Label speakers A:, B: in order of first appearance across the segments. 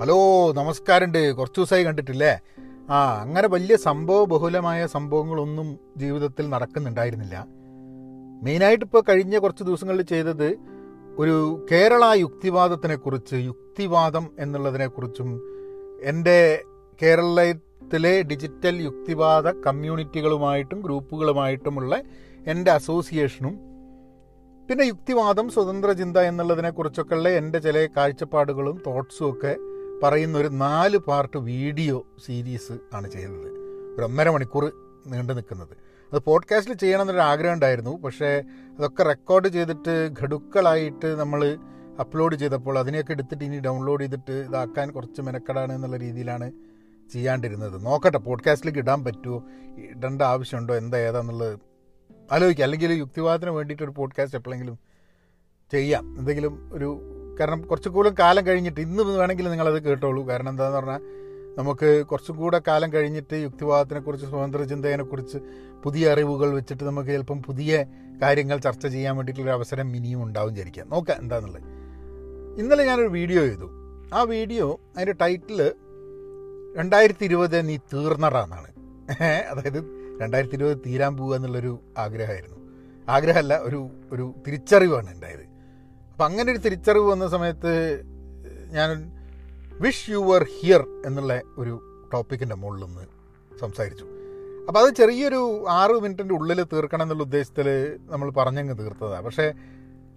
A: Hello നമസ്കാരമുണ്ട് കുറച്ച് ദിവസമായി കണ്ടിട്ടില്ലേ? ആ അങ്ങനെ വലിയ സംഭവ ബഹുലമായ സംഭവങ്ങളൊന്നും ജീവിതത്തിൽ നടക്കുന്നുണ്ടായിരുന്നില്ല. മെയിനായിട്ട് ഇപ്പോൾ കഴിഞ്ഞ കുറച്ച് ദിവസങ്ങളിൽ ചെയ്തത് ഒരു കേരള യുക്തിവാദത്തിനെക്കുറിച്ച് യുക്തിവാദം എന്നുള്ളതിനെക്കുറിച്ചും എന്റെ കേരളത്തിലെ ഡിജിറ്റൽ യുക്തിവാദ കമ്മ്യൂണിറ്റികളുമായിട്ടും ഗ്രൂപ്പുകളുമായിട്ടുമുള്ള എന്റെ അസോസിയേഷനും പിന്നെ യുക്തിവാദം സ്വതന്ത്ര ചിന്ത എന്നുള്ളതിനെക്കുറിച്ചൊക്കെയുള്ള എന്റെ ചില കാഴ്ചപ്പാടുകളും തോട്ട്സും ഒക്കെ പറയുന്ന ഒരു നാല് പാർട്ട് വീഡിയോ സീരീസ് ആണ് ചെയ്തത് ഒരു ഒന്നര മണിക്കൂർ നീണ്ടു നിൽക്കുന്നത്. അത് പോഡ്കാസ്റ്റിൽ ചെയ്യണമെന്നൊരു ആഗ്രഹം ഉണ്ടായിരുന്നു. പക്ഷേ അതൊക്കെ റെക്കോർഡ് ചെയ്തിട്ട് ഘടുക്കളായിട്ട് നമ്മൾ അപ്ലോഡ് ചെയ്തപ്പോൾ അതിനെയൊക്കെ എടുത്തിട്ട് ഇനി ഡൗൺലോഡ് ചെയ്തിട്ട് ഇതാക്കാൻ കുറച്ച് മെനക്കെടാണ് എന്നുള്ള രീതിയിലാണ് ചെയ്യാണ്ടിരുന്നത്. നോക്കട്ടെ പോഡ്കാസ്റ്റിലേക്ക് ഇടാൻ പറ്റുമോ? ഇടേണ്ട ആവശ്യമുണ്ടോ? എന്താ ഏതാന്നുള്ളത് ആലോചിക്കുക അല്ലെങ്കിൽ യുക്തിവാദത്തിന് വേണ്ടിയിട്ട് ഒരു പോഡ്കാസ്റ്റ് എപ്പോഴെങ്കിലും ചെയ്യാം. എന്തെങ്കിലും ഒരു കാരണം കുറച്ചും കൂടെ കാലം കഴിഞ്ഞിട്ട് ഇന്ന് വേണമെങ്കിൽ നിങ്ങളത് കേട്ടോളൂ. കാരണം എന്താണെന്ന് പറഞ്ഞാൽ നമുക്ക് കുറച്ചും കൂടെ കാലം കഴിഞ്ഞിട്ട് യുക്തിവാദത്തിനെക്കുറിച്ച് സ്വതന്ത്ര ചിന്തയെക്കുറിച്ച് പുതിയ അറിവുകൾ വെച്ചിട്ട് നമുക്ക് ചിലപ്പം പുതിയ കാര്യങ്ങൾ ചർച്ച ചെയ്യാൻ വേണ്ടിയിട്ടുള്ളൊരു അവസരം ഇനിയും ഉണ്ടാവും വിചാരിക്കാം. നോക്കാം എന്താണെന്നുള്ളത് ഇന്നലെ ഞാനൊരു വീഡിയോ ചെയ്തു. ആ വീഡിയോ അതിന്റെ ടൈറ്റിൽ രണ്ടായിരത്തി ഇരുപത് നീ തീർന്നടാ എന്നാണ് അതായത് രണ്ടായിരത്തി ഇരുപത് തീരാൻ പോവുക എന്നുള്ളൊരു ആഗ്രഹമായിരുന്നു. ആഗ്രഹമല്ല ഒരു ഒരു തിരിച്ചറിവാണ് ഉണ്ടായത് അപ്പം അങ്ങനെ ഒരു തിരിച്ചറിവ് വന്ന സമയത്ത് ഞാൻ വിഷ് യു വർ ഹിയർ എന്നുള്ള ഒരു ടോപ്പിക്കിന്റെ മുകളിൽ സംസാരിച്ചു. അപ്പോൾ അത് ചെറിയൊരു ആറ് മിനിറ്റിന്റെ ഉള്ളിൽ തീർക്കണം എന്നുള്ള ഉദ്ദേശത്തിൽ നമ്മൾ പറഞ്ഞങ്ങ് തീർത്തതാണ് പക്ഷേ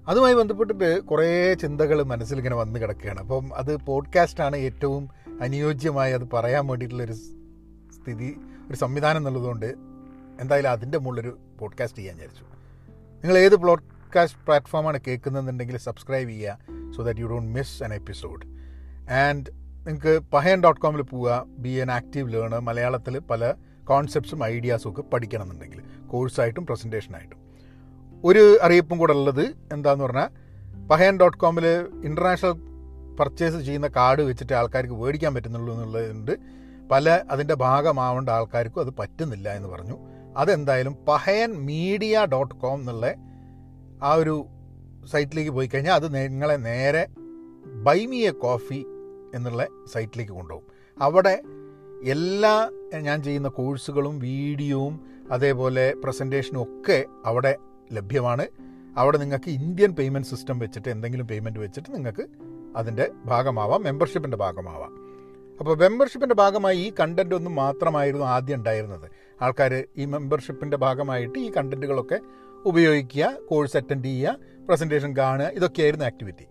A: അതുമായി ബന്ധപ്പെട്ടിട്ട് കുറേ ചിന്തകൾ മനസ്സിൽ ഇങ്ങനെ വന്ന് കിടക്കുകയാണ്. അപ്പം അത് പോഡ്കാസ്റ്റാണ് ഏറ്റവും അനുയോജ്യമായി അത് പറയാൻ വേണ്ടിയിട്ടുള്ളൊരു സ്ഥിതി ഒരു സംവിധാനം എന്നുള്ളതുകൊണ്ട് എന്തായാലും അതിന്റെ മുകളിലൊരു പോഡ്കാസ്റ്റ് ചെയ്യാൻ വിചാരിച്ചു. നിങ്ങൾ ഏത് പോഡ്കാസ്റ്റ് പ്ലാറ്റ്ഫോമാണ് കേൾക്കുന്നതെന്നുണ്ടെങ്കിൽ സബ്സ്ക്രൈബ് ചെയ്യുക so that you don't miss an episode and നിങ്ങൾക്ക് പഹയൻ ഡോട്ട് കോമിൽ പോവുക ബി എൻ ആക്റ്റീവ് ലേണർ മലയാളത്തിൽ പല കോൺസെപ്റ്റ്സും ഐഡിയാസും ഒക്കെ പഠിക്കണം എന്നുണ്ടെങ്കിൽ കോഴ്സായിട്ടും പ്രസന്റേഷനായിട്ടും ഒരു അറിയിപ്പും കൂടെ ഉള്ളത് എന്താന്ന് പറഞ്ഞാൽ പഹയൻ ഡോട്ട് കോമിൽ ഇന്റർനാഷണൽ പർച്ചേസ് ചെയ്യുന്ന കാർഡ് വെച്ചിട്ട് ആൾക്കാർക്ക് മേടിക്കാൻ പറ്റുന്നുള്ളൂ എന്നുള്ളതുകൊണ്ട് പല അതിന്റെ ഭാഗമാവേണ്ട ആൾക്കാർക്കും അത് പറ്റുന്നില്ല എന്ന് പറഞ്ഞു. അതെന്തായാലും പഹയൻ മീഡിയ ഡോട്ട് കോം എന്നുള്ള ആ ഒരു സൈറ്റിലേക്ക് പോയി കഴിഞ്ഞാൽ അത് നിങ്ങളെ നേരെ ബൈമിയ കോഫി എന്നുള്ള സൈറ്റിലേക്ക് കൊണ്ടുപോകും. അവിടെ എല്ലാ ഞാൻ ചെയ്യുന്ന കോഴ്സുകളും വീഡിയോയും അതേപോലെ പ്രസന്റേഷനും ഒക്കെ അവിടെ ലഭ്യമാണ്. അവിടെ നിങ്ങൾക്ക് ഇന്ത്യൻ പേയ്മെന്റ് സിസ്റ്റം വെച്ചിട്ട് എന്തെങ്കിലും പേയ്മെന്റ് വെച്ചിട്ട് നിങ്ങൾക്ക് അതിന്റെ ഭാഗമാവാം മെമ്പർഷിപ്പിന്റെ ഭാഗമാവാം. അപ്പോൾ മെമ്പർഷിപ്പിന്റെ ഭാഗമായി ഈ കണ്ടന്റ് ഒന്നും മാത്രമായിരുന്നു ആദ്യം ഉണ്ടായിരുന്നത്. ആൾക്കാർ ഈ മെമ്പർഷിപ്പിന്റെ ഭാഗമായിട്ട് ഈ കണ്ടന്റുകളൊക്കെ ഉപയോഗിക്കുക കോഴ്സ് അറ്റൻഡ് ചെയ്യുക പ്രസന്റേഷൻ കാണുക ഇതൊക്കെയായിരുന്നു ആക്ടിവിറ്റി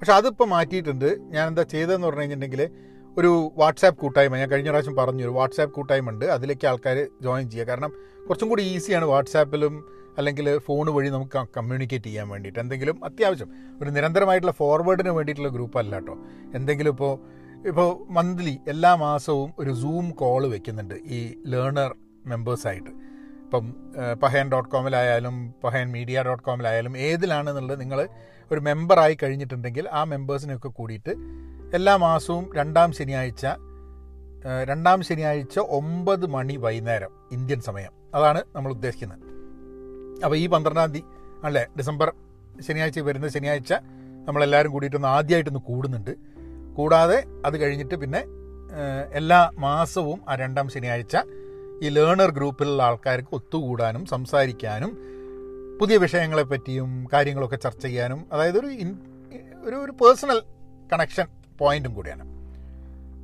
A: പക്ഷെ അതിപ്പോൾ മാറ്റിയിട്ടുണ്ട്. ഞാൻ എന്താ ചെയ്തതെന്ന് പറഞ്ഞു കഴിഞ്ഞിട്ടുണ്ടെങ്കിൽ ഒരു വാട്സാപ്പ് കൂട്ടായ്മ ഞാൻ കഴിഞ്ഞ പ്രാവശ്യം പറഞ്ഞു ഒരു വാട്സാപ്പ് കൂട്ടായ്മ ഉണ്ട്. അതിലേക്ക് ആൾക്കാർ ജോയിൻ ചെയ്യുക. കാരണം കുറച്ചും കൂടി ഈസിയാണ് വാട്സാപ്പിലും അല്ലെങ്കിൽ ഫോൺ വഴി നമുക്ക് കമ്മ്യൂണിക്കേറ്റ് ചെയ്യാൻ വേണ്ടിയിട്ട്. എന്തെങ്കിലും അത്യാവശ്യം. ഒരു നിരന്തരമായിട്ടുള്ള ഫോർവേഡിന് വേണ്ടിയിട്ടുള്ള ഗ്രൂപ്പ് അല്ല കേട്ടോ എന്തെങ്കിലും ഇപ്പോൾ ഇപ്പോൾ മന്ത്ലി എല്ലാ മാസവും ഒരു സൂം കോൾ വെക്കുന്നുണ്ട് ഈ ലേണർ മെമ്പേഴ്സായിട്ട് ഇപ്പം പഹയൻ ഡോട്ട് കോമിലായാലും പഹയൻ മീഡിയ ഡോട്ട് കോമിലായാലും ഏതിലാണെന്നുള്ളത് നിങ്ങൾ ഒരു മെമ്പറായി കഴിഞ്ഞിട്ടുണ്ടെങ്കിൽ ആ മെമ്പേഴ്സിനെയൊക്കെ കൂടിയിട്ട് എല്ലാ മാസവും രണ്ടാം ശനിയാഴ്ച രണ്ടാം ശനിയാഴ്ച ഒമ്പത് മണി വൈകുന്നേരം ഇന്ത്യൻ സമയം. അതാണ് നമ്മൾ ഉദ്ദേശിക്കുന്നത്. അപ്പോൾ ഈ പന്ത്രണ്ടാം തീയതി അല്ലേ ഡിസംബർ ശനിയാഴ്ച വരുന്ന ശനിയാഴ്ച നമ്മളെല്ലാവരും കൂടിയിട്ടൊന്ന് ആദ്യമായിട്ടൊന്ന് കൂടുന്നുണ്ട്. കൂടാതെ അത് കഴിഞ്ഞിട്ട് പിന്നെ എല്ലാ മാസവും ആ രണ്ടാം ശനിയാഴ്ച ഈ ലേണർ ഗ്രൂപ്പിലുള്ള ആൾക്കാർക്ക് ഒത്തുകൂടാനും സംസാരിക്കാനും പുതിയ വിഷയങ്ങളെ പറ്റിയും കാര്യങ്ങളൊക്കെ ചർച്ച ചെയ്യാനും അതായത് ഒരു ഇൻ ഒരു ഒരു പേഴ്സണൽ കണക്ഷൻ പോയിന്റും കൂടിയാണ്.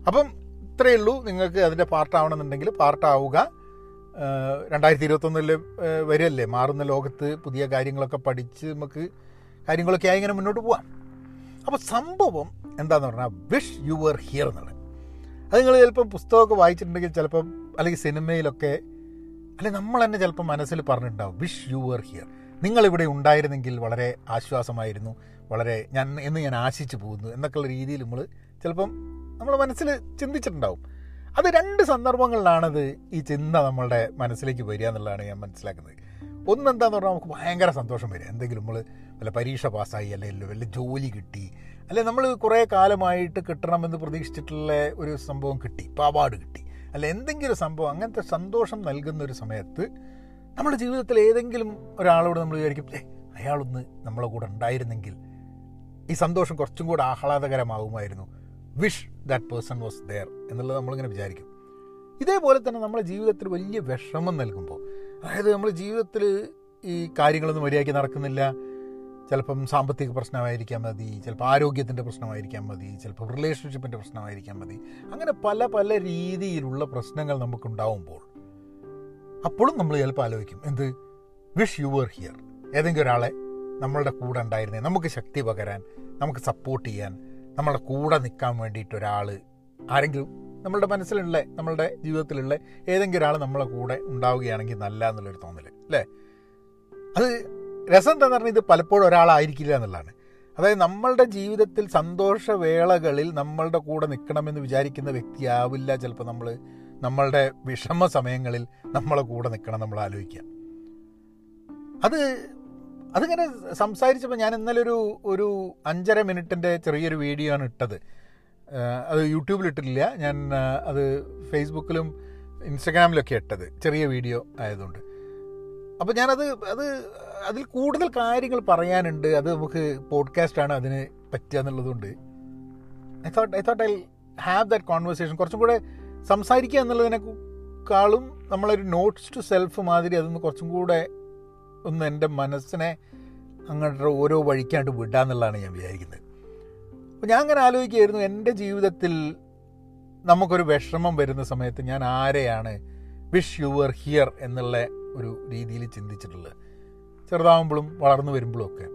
A: അപ്പം ഇത്രയേ ഉള്ളൂ. നിങ്ങൾക്ക് അതിന്റെ പാർട്ടാവണമെന്നുണ്ടെങ്കിൽ പാർട്ടാവുക. രണ്ടായിരത്തി ഇരുപത്തൊന്നിൽ വരുമല്ലേ മാറുന്ന ലോകത്ത് പുതിയ കാര്യങ്ങളൊക്കെ പഠിച്ച് നമുക്ക് കാര്യങ്ങളൊക്കെ ആയി ഇങ്ങനെ മുന്നോട്ട് പോവാം. അപ്പോൾ സംഭവം എന്താണെന്ന് പറഞ്ഞാൽ വിഷ് യു വർ ഹിയർ എന്നുള്ളത്. അത് നിങ്ങൾ ചിലപ്പോൾ പുസ്തകമൊക്കെ വായിച്ചിട്ടുണ്ടെങ്കിൽ ചിലപ്പം അല്ലെങ്കിൽ സിനിമയിലൊക്കെ അല്ലെങ്കിൽ നമ്മൾ തന്നെ ചിലപ്പോൾ മനസ്സിൽ പറഞ്ഞിട്ടുണ്ടാവും വിഷ് യു വർ ഹിയർ നിങ്ങളിവിടെ ഉണ്ടായിരുന്നെങ്കിൽ വളരെ ആശ്വാസമായിരുന്നു വളരെ ഞാൻ എന്ന് ഞാൻ ആശിച്ചു പോകുന്നു എന്നൊക്കെയുള്ള രീതിയിൽ നമ്മൾ ചിലപ്പം നമ്മൾ മനസ്സിൽ ചിന്തിച്ചിട്ടുണ്ടാവും. അത് രണ്ട് സന്ദർഭങ്ങളിലാണത് ഈ ചിന്ത നമ്മളുടെ മനസ്സിലേക്ക് വരിക എന്നുള്ളതാണ് ഞാൻ മനസ്സിലാക്കുന്നത്. ഒന്നെന്താന്ന് പറഞ്ഞാൽ നമുക്ക് ഭയങ്കര സന്തോഷം വരിക. എന്തെങ്കിലും നമ്മൾ വല്ല പരീക്ഷ പാസ്സായി അല്ലെങ്കിൽ വല്ല ജോലി കിട്ടി അല്ലെ നമ്മൾ കുറേ കാലമായിട്ട് കിട്ടണമെന്ന് പ്രതീക്ഷിച്ചിട്ടുള്ള ഒരു സംഭവം കിട്ടി ഇപ്പോൾ അവാർഡ് കിട്ടി. അല്ല എന്തെങ്കിലും സംഭവം അങ്ങനത്തെ സന്തോഷം നൽകുന്ന ഒരു സമയത്ത് നമ്മുടെ ജീവിതത്തിൽ ഏതെങ്കിലും ഒരാളോട് നമ്മൾ വിചാരിക്കും ഏ അയാളൊന്ന് നമ്മളെ കൂടെ ഉണ്ടായിരുന്നെങ്കിൽ ഈ സന്തോഷം കുറച്ചും കൂടെ ആഹ്ലാദകരമാകുമായിരുന്നു. Wish that person was there എന്നുള്ളത് നമ്മളിങ്ങനെ വിചാരിക്കും. ഇതേപോലെ തന്നെ നമ്മുടെ ജീവിതത്തിൽ വലിയ വിഷമം നൽകുമ്പോൾ അതായത് നമ്മൾ ജീവിതത്തിൽ ഈ കാര്യങ്ങളൊന്നും മര്യാദയ്ക്ക് നടക്കുന്നില്ല ചിലപ്പം സാമ്പത്തിക പ്രശ്നമായിരിക്കാം മതി ചിലപ്പോൾ ആരോഗ്യത്തിന്റെ പ്രശ്നമായിരിക്കാം മതി ചിലപ്പോൾ റിലേഷൻഷിപ്പിന്റെ പ്രശ്നമായിരിക്കാം മതി. അങ്ങനെ പല പല രീതിയിലുള്ള പ്രശ്നങ്ങൾ നമുക്കുണ്ടാവുമ്പോൾ അപ്പോഴും നമ്മൾ ചിലപ്പോൾ ആലോചിക്കും എന്ത്? വിഷ് യു വർ ഹിയർ ഏതെങ്കിലും ഒരാളെ നമ്മളുടെ കൂടെ ഉണ്ടായിരുന്നേ നമുക്ക് ശക്തി പകരാൻ നമുക്ക് സപ്പോർട്ട് ചെയ്യാൻ നമ്മളുടെ കൂടെ നിൽക്കാൻ വേണ്ടിയിട്ട് ഒരാൾ ആരെങ്കിലും നമ്മളുടെ മനസ്സിലുള്ള നമ്മളുടെ ജീവിതത്തിലുള്ള ഏതെങ്കിലും ഒരാൾ നമ്മളെ കൂടെ ഉണ്ടാവുകയാണെങ്കിൽ നല്ല എന്നുള്ളൊരു തോന്നൽ അല്ലേ? അത് രസം എന്താന്ന് പറഞ്ഞാൽ ഇത് പലപ്പോഴും ഒരാളായിരിക്കില്ല എന്നുള്ളതാണ്. അതായത് നമ്മളുടെ ജീവിതത്തിൽ സന്തോഷവേളകളിൽ നമ്മളുടെ കൂടെ നിൽക്കണമെന്ന് വിചാരിക്കുന്ന വ്യക്തിയാവില്ല ചിലപ്പോൾ നമ്മൾ നമ്മളുടെ വിഷമ സമയങ്ങളിൽ നമ്മളെ കൂടെ നിൽക്കണം നമ്മൾ ആലോചിക്കുക. അത് അതിങ്ങനെ സംസാരിച്ചപ്പോൾ ഞാൻ ഇന്നലെ ഒരു ഒരു അഞ്ചര മിനിറ്റിന്റെ ചെറിയൊരു വീഡിയോ ആണ് ഇട്ടത്. അത് യൂട്യൂബിൽ ഇട്ടിട്ടില്ല. ഞാൻ അത് ഫേസ്ബുക്കിലും ഇൻസ്റ്റഗ്രാമിലൊക്കെ ഇട്ടത്. ചെറിയ വീഡിയോ ആയതുകൊണ്ട്. അപ്പോൾ ഞാനത് അത് അതിൽ കൂടുതൽ കാര്യങ്ങൾ പറയാനുണ്ട്. അത് നമുക്ക് പോഡ്കാസ്റ്റാണ് അതിന് പറ്റുക എന്നുള്ളതുകൊണ്ട്. I thought I thought I have that conversation കുറച്ചും കൂടെ സംസാരിക്കുക എന്നുള്ളതിനേക്കാളും നമ്മളൊരു നോട്ട്സ് ടു സെൽഫ് മാതിരി അതൊന്ന് കുറച്ചും കൂടെ ഒന്ന് എന്റെ മനസ്സിനെ അങ്ങോട്ട് ഓരോ വഴിക്കാണ്ട് വിടാന്നുള്ളതാണ് ഞാൻ വിചാരിക്കുന്നത്. അപ്പോൾ ഞാൻ അങ്ങനെ ആലോചിക്കുകയായിരുന്നു എന്റെ ജീവിതത്തിൽ നമുക്കൊരു വിഷമം വരുന്ന സമയത്ത് ഞാൻ ആരെയാണ് വിഷ് യുവർ ഹിയർ എന്നുള്ള ഒരു രീതിയിൽ ചിന്തിച്ചിട്ടുള്ളത്. ചെറുതാവുമ്പോഴും വളർന്നു വരുമ്പോഴും ഒക്കെ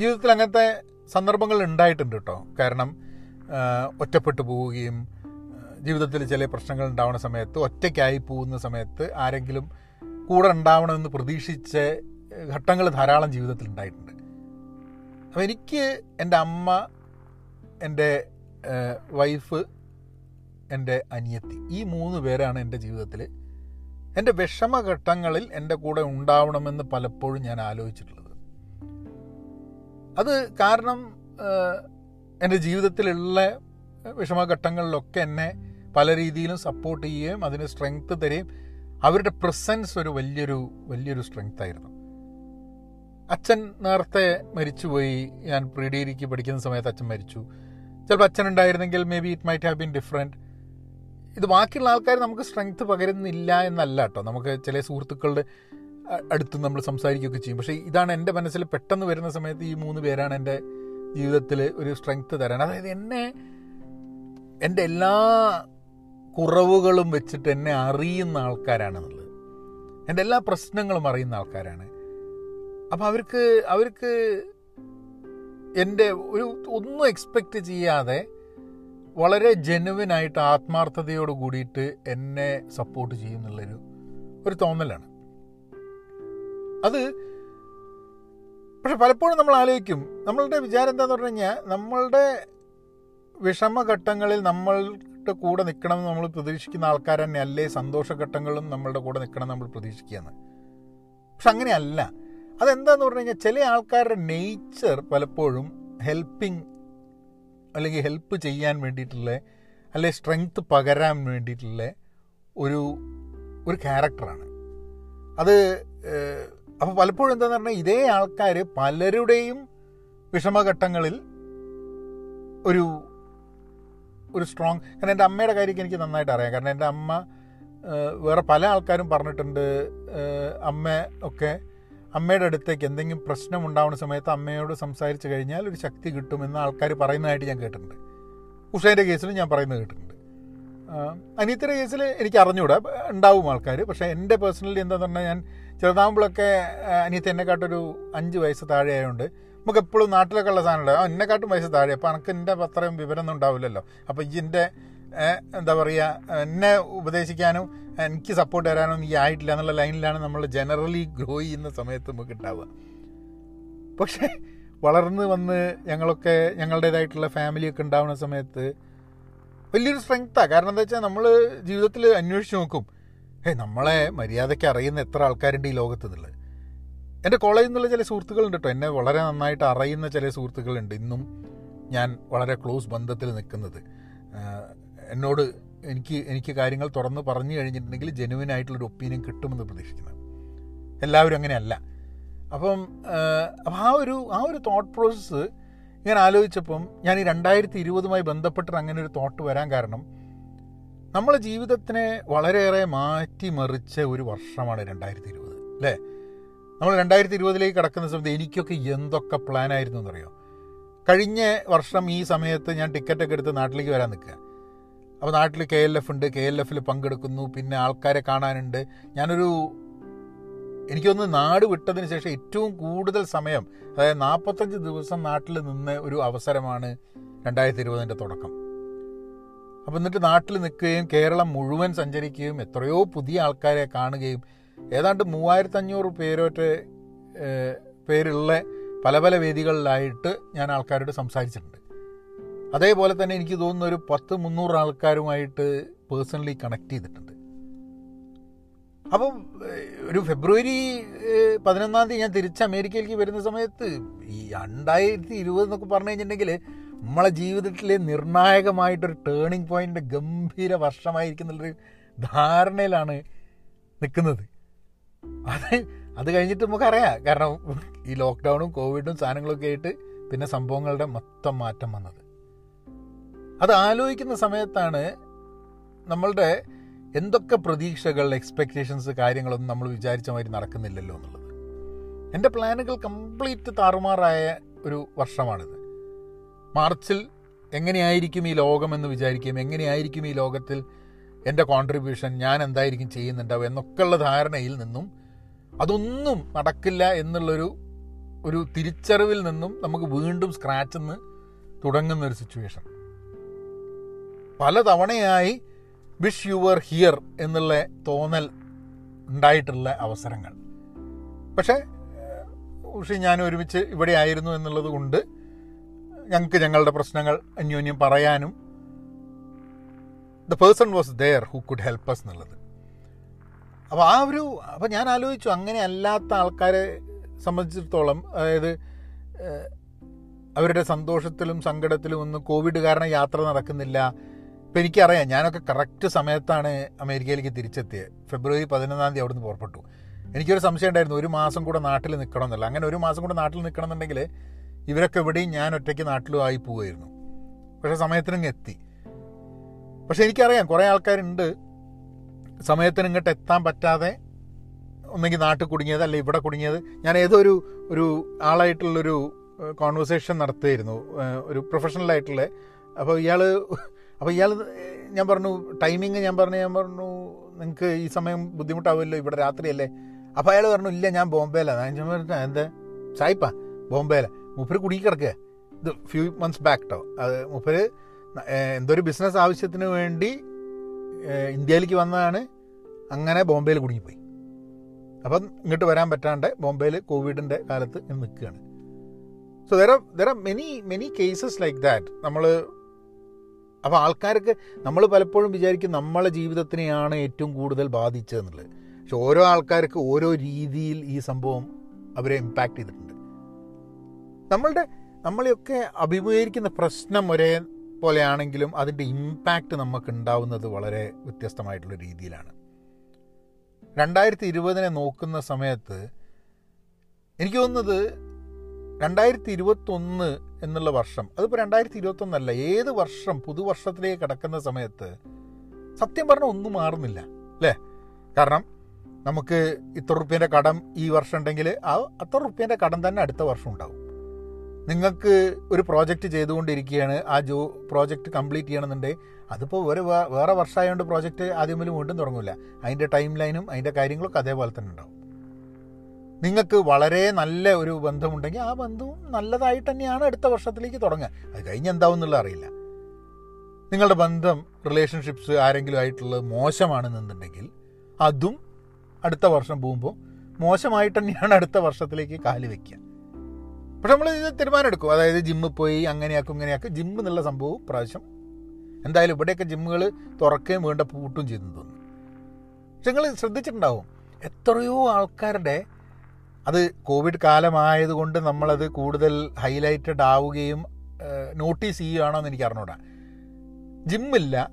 A: ജീവിതത്തിൽ അങ്ങനത്തെ സന്ദർഭങ്ങൾ ഉണ്ടായിട്ടുണ്ട് കേട്ടോ. കാരണം ഒറ്റപ്പെട്ടു പോവുകയും ജീവിതത്തിൽ ചില പ്രശ്നങ്ങൾ ഉണ്ടാവുന്ന സമയത്ത് ഒറ്റയ്ക്കായി പോകുന്ന സമയത്ത് ആരെങ്കിലും കൂടെ ഉണ്ടാവണമെന്ന് പ്രതീക്ഷിച്ച ഘട്ടങ്ങൾ ധാരാളം ജീവിതത്തിൽ ഉണ്ടായിട്ടുണ്ട്. അപ്പോൾ എനിക്ക് എന്റെ അമ്മ എന്റെ വൈഫ് എന്റെ അനിയത്തി ഈ മൂന്ന് പേരാണ് എന്റെ ജീവിതത്തിൽ എന്റെ വിഷമഘട്ടങ്ങളിൽ എന്റെ കൂടെ ഉണ്ടാവണമെന്ന് പലപ്പോഴും ഞാൻ ആലോചിച്ചിട്ടുള്ളത്. അത് കാരണം എന്റെ ജീവിതത്തിലുള്ള വിഷമഘട്ടങ്ങളിലൊക്കെ എന്നെ പല രീതിയിലും സപ്പോർട്ട് ചെയ്യുകയും അതിന് സ്ട്രെങ്ത് തരികയും അവരുടെ പ്രസൻസ് ഒരു വലിയൊരു വലിയൊരു സ്ട്രെങ്ത് ആയിരുന്നു. അച്ഛൻ നേരത്തെ മരിച്ചുപോയി. ഞാൻ പ്രീ ഡിഗ്രിക്ക് പഠിക്കുന്ന സമയത്ത് അച്ഛൻ മരിച്ചു. ചിലപ്പോൾ അച്ഛൻ ഉണ്ടായിരുന്നെങ്കിൽ maybe it might have been different ഇത് ബാക്കിയുള്ള ആൾക്കാർ നമുക്ക് സ്ട്രെങ്ത് പകരുന്നില്ല എന്നല്ല കേട്ടോ. നമുക്ക് ചില സുഹൃത്തുക്കളുടെ അടുത്ത് നമ്മൾ സംസാരിക്കുകയൊക്കെ ചെയ്യും. പക്ഷേ ഇതാണ് എന്റെ മനസ്സിൽ പെട്ടെന്ന് വരുന്ന സമയത്ത് ഈ മൂന്ന് പേരാണ് എന്റെ ജീവിതത്തിൽ ഒരു സ്ട്രെങ്ത് തരാൻ. അതായത് എന്നെ എന്റെ എല്ലാ കുറവുകളും വെച്ചിട്ട് എന്നെ അറിയുന്ന ആൾക്കാരാണെന്നുള്ളത്. എന്റെ എല്ലാ പ്രശ്നങ്ങളും അറിയുന്ന ആൾക്കാരാണ്. അപ്പം അവർക്ക് അവർക്ക് എന്റെ ഒരു ഒന്നും എക്സ്പെക്റ്റ് ചെയ്യാതെ വളരെ ജെനുവിനായിട്ട് ആത്മാർത്ഥതയോട് കൂടിയിട്ട് എന്നെ സപ്പോർട്ട് ചെയ്യുന്നുള്ളൊരു ഒരു തോന്നലാണ്. അത് പക്ഷെ പലപ്പോഴും നമ്മൾ ആലോചിക്കും നമ്മളുടെ വിചാരം എന്താന്ന് പറഞ്ഞു കഴിഞ്ഞാൽ നമ്മളുടെ വിഷമഘട്ടങ്ങളിൽ നമ്മളുടെ കൂടെ നിൽക്കണമെന്ന് നമ്മൾ പ്രതീക്ഷിക്കുന്ന ആൾക്കാർ തന്നെ അല്ലേ സന്തോഷഘട്ടങ്ങളും നമ്മളുടെ കൂടെ നിൽക്കണം നമ്മൾ പ്രതീക്ഷിക്കുകയാണ്. പക്ഷെ അങ്ങനെയല്ല. അതെന്താന്ന് പറഞ്ഞു കഴിഞ്ഞാൽ ചില ആൾക്കാരുടെ നേച്ചർ പലപ്പോഴും ഹെൽപ്പിംഗ് അല്ലെങ്കിൽ ഹെൽപ്പ് ചെയ്യാൻ വേണ്ടിയിട്ടുള്ള അല്ലെങ്കിൽ സ്ട്രെങ്ത് പകരാൻ വേണ്ടിയിട്ടുള്ള ഒരു ഒരു ക്യാരക്ടറാണ് അത് അപ്പോൾ പലപ്പോഴും എന്താന്ന് പറഞ്ഞാൽ ഇതേ ആൾക്കാർ പലരുടെയും വിഷമഘട്ടങ്ങളിൽ ഒരു ഒരു സ്ട്രോങ് കാരണം എന്റെ അമ്മയുടെ കാര്യമൊക്കെ എനിക്ക് നന്നായിട്ട് അറിയാം. കാരണം എന്റെ അമ്മ വേറെ പല ആൾക്കാരും പറഞ്ഞിട്ടുണ്ട് അമ്മ ഒക്കെ അമ്മയുടെ അടുത്തേക്ക് എന്തെങ്കിലും പ്രശ്നം ഉണ്ടാവുന്ന സമയത്ത് അമ്മയോട് സംസാരിച്ച് കഴിഞ്ഞാൽ ഒരു ശക്തി കിട്ടുമെന്ന് ആൾക്കാർ പറയുന്നതായിട്ട് ഞാൻ കേട്ടിട്ടുണ്ട്. ഉഷേന്റെ കേസിലും ഞാൻ പറയുന്നത് കേട്ടിട്ടുണ്ട്. അനിയത്തിന്റെ കേസിൽ എനിക്ക് അറിഞ്ഞുകൂടാ. ഉണ്ടാവും ആൾക്കാർ പക്ഷേ എന്റെ പേഴ്സണലി എന്താന്ന് പറഞ്ഞാൽ ഞാൻ ചെറുതാകുമ്പോഴൊക്കെ അനിയത്തി എന്നെക്കാട്ടൊരു അഞ്ച് വയസ്സ് താഴെ ആയതുകൊണ്ട് നമുക്ക് എപ്പോഴും നാട്ടിലൊക്കെ ഉള്ള സാധനം ഉണ്ടാവും എന്നെക്കാട്ടും വയസ്സ് താഴെ. അപ്പോൾ എനിക്ക് എന്റെ അത്രയും വിവരമൊന്നും ഉണ്ടാവില്ലല്ലോ. അപ്പോൾ ഇതിന്റെ എന്താ പറയുക എന്നെ ഉപദേശിക്കാനും എനിക്ക് സപ്പോർട്ട് തരാനും ഈ ആയിട്ടില്ല എന്നുള്ള ലൈനിലാണ് നമ്മൾ ജനറലി ഗ്രോ ചെയ്യുന്ന സമയത്ത് നമുക്ക് ഉണ്ടാവുക പക്ഷേ വളർന്ന് വന്ന് ഞങ്ങളൊക്കെ ഞങ്ങളുടേതായിട്ടുള്ള ഫാമിലിയൊക്കെ ഉണ്ടാവുന്ന സമയത്ത് വലിയൊരു സ്ട്രെങ്ത്താണ് കാരണം എന്താ വെച്ചാൽ നമ്മൾ ജീവിതത്തിൽ അന്വേഷിച്ച് നോക്കും. ഏ നമ്മളെ മര്യാദയ്ക്ക് അറിയുന്ന എത്ര ആൾക്കാരുണ്ട് ഈ ലോകത്ത് എന്നുള്ളത്. എന്റെ കോളേജിൽ നിന്നുള്ള ചില സുഹൃത്തുക്കളുണ്ട് കേട്ടോ എന്നെ വളരെ നന്നായിട്ട് അറിയുന്ന ചില സുഹൃത്തുക്കളുണ്ട്. ഇന്നും ഞാൻ വളരെ ക്ലോസ് ബന്ധത്തിൽ നിൽക്കുന്നത്. എന്നോട് എനിക്ക് എനിക്ക് കാര്യങ്ങൾ തുറന്ന് പറഞ്ഞു കഴിഞ്ഞിട്ടുണ്ടെങ്കിൽ ജെനുവിൻ ആയിട്ടുള്ളൊരു ഒപ്പീനിയൻ കിട്ടുമെന്ന് പ്രതീക്ഷിക്കുന്നത് എല്ലാവരും അങ്ങനെയല്ല. അപ്പം അപ്പം ആ ഒരു ആ ഒരു തോട്ട് പ്രോസസ്സ് ഇങ്ങനെ ആലോചിച്ചപ്പം ഞാൻ ഈ രണ്ടായിരത്തി ഇരുപതുമായി ബന്ധപ്പെട്ട് അങ്ങനെ ഒരു തോട്ട് വരാൻ കാരണം നമ്മളെ ജീവിതത്തിനെ വളരെയേറെ മാറ്റിമറിച്ച ഒരു വർഷമാണ് രണ്ടായിരത്തി ഇരുപത് അല്ലേ? നമ്മൾ രണ്ടായിരത്തി ഇരുപതിലേക്ക് കടക്കുന്ന സമയത്ത് എനിക്കൊക്കെ എന്തൊക്കെ പ്ലാൻ ആയിരുന്നു എന്നറിയോ? കഴിഞ്ഞ വർഷം ഈ സമയത്ത് ഞാൻ ടിക്കറ്റൊക്കെ എടുത്ത് നാട്ടിലേക്ക് വരാൻ നിൽക്കുക. അപ്പോൾ നാട്ടിൽ കെ എൽ എഫ് ഉണ്ട്. കെ എൽ എഫിൽ പങ്കെടുക്കുന്നു. പിന്നെ ആൾക്കാരെ കാണാനുണ്ട്. ഞാനൊരു എനിക്കൊന്ന് നാട് വിട്ടതിന് ശേഷം ഏറ്റവും കൂടുതൽ സമയം അതായത് നാൽപ്പത്തഞ്ച് ദിവസം നാട്ടിൽ നിന്ന് ഒരു അവസരമാണ് രണ്ടായിരത്തി ഇരുപതിന്റെ തുടക്കം. അപ്പോൾ എന്നിട്ട് നാട്ടിൽ നിൽക്കുകയും കേരളം മുഴുവൻ സഞ്ചരിക്കുകയും എത്രയോ പുതിയ ആൾക്കാരെ കാണുകയും ഏതാണ്ട് മൂവായിരത്തഞ്ഞൂറ് പേരോട്ട് പേരുള്ള പല പല വേദികളിലായിട്ട് ഞാൻ ആൾക്കാരോട് സംസാരിച്ചിട്ടുണ്ട്. അതേപോലെ തന്നെ എനിക്ക് തോന്നുന്ന ഒരു പത്ത് മുന്നൂറ് ആൾക്കാരുമായിട്ട് പേഴ്സണലി കണക്ട് ചെയ്തിട്ടുണ്ട്. അപ്പം ഒരു ഫെബ്രുവരി പതിനൊന്നാം തീയതി ഞാൻ തിരിച്ച് അമേരിക്കയിലേക്ക് വരുന്ന സമയത്ത് ഈ രണ്ടായിരത്തി ഇരുപത് എന്നൊക്കെ പറഞ്ഞു കഴിഞ്ഞിട്ടുണ്ടെങ്കിൽ നമ്മളെ ജീവിതത്തിലെ നിർണായകമായിട്ടൊരു ടേണിംഗ് പോയിന്റ് ഗംഭീര വർഷമായിരിക്കുന്നുള്ളൊരു ധാരണയിലാണ് നിൽക്കുന്നത്. അത് അത് കഴിഞ്ഞിട്ട് നമുക്കറിയാം. കാരണം ഈ ലോക്ക്ഡൗണും കോവിഡും സാധനങ്ങളൊക്കെ ആയിട്ട് പിന്നെ സംഭവങ്ങളുടെ മൊത്തം മാറ്റം വന്നത്. അത് ആലോചിക്കുന്ന സമയത്താണ് നമ്മളുടെ എന്തൊക്കെ പ്രതീക്ഷകൾ എക്സ്പെക്റ്റേഷൻസ് കാര്യങ്ങളൊന്നും നമ്മൾ വിചാരിച്ച മാതിരി നടക്കുന്നില്ലല്ലോ എന്നുള്ളത്. എന്റെ പ്ലാനുകൾ കംപ്ലീറ്റ് താറുമാറായ ഒരു വർഷമാണിത്. മാർച്ചിൽ എങ്ങനെയായിരിക്കും ഈ ലോകം എന്ന് വിചാരിക്കും എങ്ങനെയായിരിക്കും ഈ ലോകത്തിൽ എന്റെ കോൺട്രിബ്യൂഷൻ ഞാൻ എന്തായിരിക്കും ചെയ്യുന്നുണ്ടാവും എന്നൊക്കെയുള്ള ധാരണയിൽ നിന്നും അതൊന്നും നടക്കില്ല എന്നുള്ളൊരു ഒരു തിരിച്ചറിവിൽ നിന്നും നമുക്ക് വീണ്ടും സ്ക്രാച്ചിൽ നിന്ന് തുടങ്ങുന്ന ഒരു സിറ്റുവേഷൻ പല തവണയായി വിഷ് യുവർ ഹിയർ എന്നുള്ള തോന്നൽ ഉണ്ടായിട്ടുള്ള അവസരങ്ങൾ. പക്ഷേ ഉഷി ഞാൻ ഒരുമിച്ച് ഇവിടെ ആയിരുന്നു എന്നുള്ളത് കൊണ്ട് ഞങ്ങൾക്ക് ഞങ്ങളുടെ പ്രശ്നങ്ങൾ അന്യോന്യം പറയാനും the person was there who could help us എന്നുള്ളത്. അപ്പോൾ ആ ഒരു അപ്പോൾ ഞാൻ ആലോചിച്ചു അങ്ങനെ അല്ലാത്ത ആൾക്കാരെ സംബന്ധിച്ചിടത്തോളം അതായത് അവരുടെ സന്തോഷത്തിലും സങ്കടത്തിലും ഒന്ന് കോവിഡ് കാരണം യാത്ര നടക്കുന്നില്ല. ഇപ്പം എനിക്കറിയാം ഞാനൊക്കെ കറക്റ്റ് സമയത്താണ് അമേരിക്കയിലേക്ക് തിരിച്ചെത്തിയത് ഫെബ്രുവരി പതിനൊന്നാം തീയതി അവിടുന്ന് പുറപ്പെട്ടു. എനിക്കൊരു സംശയം ഉണ്ടായിരുന്നു ഒരു മാസം കൂടെ നാട്ടിൽ നിൽക്കണം എന്നല്ല അങ്ങനെ ഒരു മാസം കൂടെ നാട്ടിൽ നിൽക്കണം എന്നുണ്ടെങ്കിൽ ഇവരൊക്കെ എവിടെയും ഞാൻ ഒറ്റയ്ക്ക് നാട്ടിലും ആയി പോവുമായിരുന്നു പക്ഷേ സമയത്തിനും എത്തി. പക്ഷെ എനിക്കറിയാം കുറേ ആൾക്കാരുണ്ട്. സമയത്തിന് ഇങ്ങോട്ട് എത്താൻ പറ്റാതെ ഒന്നെങ്കിൽ നാട്ടിൽ കുടുങ്ങിയത് അല്ലെ ഇവിടെ കുടുങ്ങിയത്. ഞാൻ ഏതോ ഒരു ഒരു ആളായിട്ടുള്ളൊരു കോൺവെർസേഷൻ നടത്തുമായിരുന്നു ഒരു പ്രൊഫഷണലായിട്ടുള്ള അപ്പോൾ ഇയാൾ അപ്പോൾ ഇയാൾ ഞാൻ പറഞ്ഞു ടൈമിങ് ഞാൻ പറഞ്ഞു ഞാൻ പറഞ്ഞു നിങ്ങൾക്ക് ഈ സമയം ബുദ്ധിമുട്ടാവുമല്ലോ ഇവിടെ രാത്രിയല്ലേ? അപ്പോൾ അയാൾ പറഞ്ഞു ഇല്ല ഞാൻ ബോംബെയിലാണ് ഞാൻ പറഞ്ഞു എന്താ? സായിപ്പ ബോംബെയില. മൂപ്പര് കുടുങ്ങി കിടക്കുക ഇത് ഫ്യൂ മന്ത്സ് ബാക്ക് കേട്ടോ അത് മൂപ്പര് എന്തൊരു ബിസിനസ് ആവശ്യത്തിന് വേണ്ടി ഇന്ത്യയിലേക്ക് വന്നതാണ്. അങ്ങനെ ബോംബെയിൽ കുടുങ്ങിപ്പോയി. അപ്പം ഇങ്ങോട്ട് വരാൻ പറ്റാണ്ട് ബോംബെയിൽ കോവിഡിന്റെ കാലത്ത് നിൽക്കുകയാണ്. So there are there are many many cases like that നമ്മൾ അപ്പോൾ ആൾക്കാർക്ക് നമ്മൾ പലപ്പോഴും വിചാരിക്കും നമ്മളെ ജീവിതത്തിനെയാണ് ഏറ്റവും കൂടുതൽ ബാധിച്ചതെന്നുള്ളത്. പക്ഷെ ഓരോ ആൾക്കാർക്ക് ഓരോ രീതിയിൽ ഈ സംഭവം അവരെ ഇമ്പാക്റ്റ് ചെയ്തിട്ടുണ്ട്. നമ്മളുടെ നമ്മളെയൊക്കെ അഭിമുഖീകരിക്കുന്ന പ്രശ്നം ഒരേ പോലെയാണെങ്കിലും അതിന്റെ ഇമ്പാക്റ്റ് നമുക്ക് ഉണ്ടാവുന്നത് വളരെ വ്യത്യസ്തമായിട്ടുള്ള രീതിയിലാണ്. രണ്ടായിരത്തി ഇരുപതിനെ നോക്കുന്ന സമയത്ത് എനിക്ക് തോന്നുന്നത് രണ്ടായിരത്തി ഇരുപത്തൊന്ന് എന്നുള്ള വർഷം. അതിപ്പോൾ രണ്ടായിരത്തി ഇരുപത്തൊന്നല്ല ഏത് വർഷം പുതുവർഷത്തിലേക്ക് കിടക്കുന്ന സമയത്ത് സത്യം പറഞ്ഞാൽ ഒന്നും മാറുന്നില്ല അല്ലേ? കാരണം നമുക്ക് ഇത്ര റുപ്യേന്റെ കടം ഈ വർഷം ഉണ്ടെങ്കിൽ ആ അത്ര റുപ്യേന്റെ കടം തന്നെ അടുത്ത വർഷം ഉണ്ടാവും. നിങ്ങൾക്ക് ഒരു പ്രോജക്റ്റ് ചെയ്തുകൊണ്ടിരിക്കുകയാണ് ആ ജോ പ്രോജക്റ്റ് കംപ്ലീറ്റ് ചെയ്യണമെന്നുണ്ടെങ്കിൽ അതിപ്പോൾ ഒരു വേറെ വർഷമായതുകൊണ്ട് പ്രോജക്റ്റ് ആദ്യം മുതൽ വീണ്ടും തുടങ്ങില്ല അതിന്റെ ടൈം ലൈനും അതിന്റെ കാര്യങ്ങളൊക്കെ അതേപോലെ തന്നെ ഉണ്ടാവും. നിങ്ങൾക്ക് വളരെ നല്ല ഒരു ബന്ധമുണ്ടെങ്കിൽ ആ ബന്ധവും നല്ലതായിട്ട് തന്നെയാണ് അടുത്ത വർഷത്തിലേക്ക് തുടങ്ങുക. അത് കഴിഞ്ഞ് എന്താവും എന്നുള്ള അറിയില്ല. നിങ്ങളുടെ ബന്ധം റിലേഷൻഷിപ്സ് ആരെങ്കിലും ആയിട്ടുള്ളത് മോശമാണെന്നുണ്ടെങ്കിൽ അതും അടുത്ത വർഷം പോകുമ്പോൾ മോശമായിട്ട് തന്നെയാണ് അടുത്ത വർഷത്തിലേക്ക് കാൽ വയ്ക്കുക പക്ഷെ നമ്മൾ ഇത് തീരുമാനം എടുക്കും അതായത് ജിമ്മിൽ പോയി അങ്ങനെയാക്കും ഇങ്ങനെയാക്കും. ജിമ്മ് എന്നുള്ള സംഭവം പ്രാവശ്യം എന്തായാലും ഇവിടെയൊക്കെ ജിമ്മുകൾ തുറക്കുകയും വേണ്ട പൂട്ടും ചെയ്തു തോന്നുന്നു. പക്ഷെ നിങ്ങൾ ശ്രദ്ധിച്ചിട്ടുണ്ടാവും. എത്രയോ ആൾക്കാരുടെ അത് കോവിഡ് കാലമായതുകൊണ്ട് നമ്മളത് കൂടുതൽ ഹൈലൈറ്റഡ് ആവുകയും നോട്ടീസ് ചെയ്യുകയാണോ എന്ന് എനിക്ക് അറിഞ്ഞൂടാ. ജിമ്മില്ല.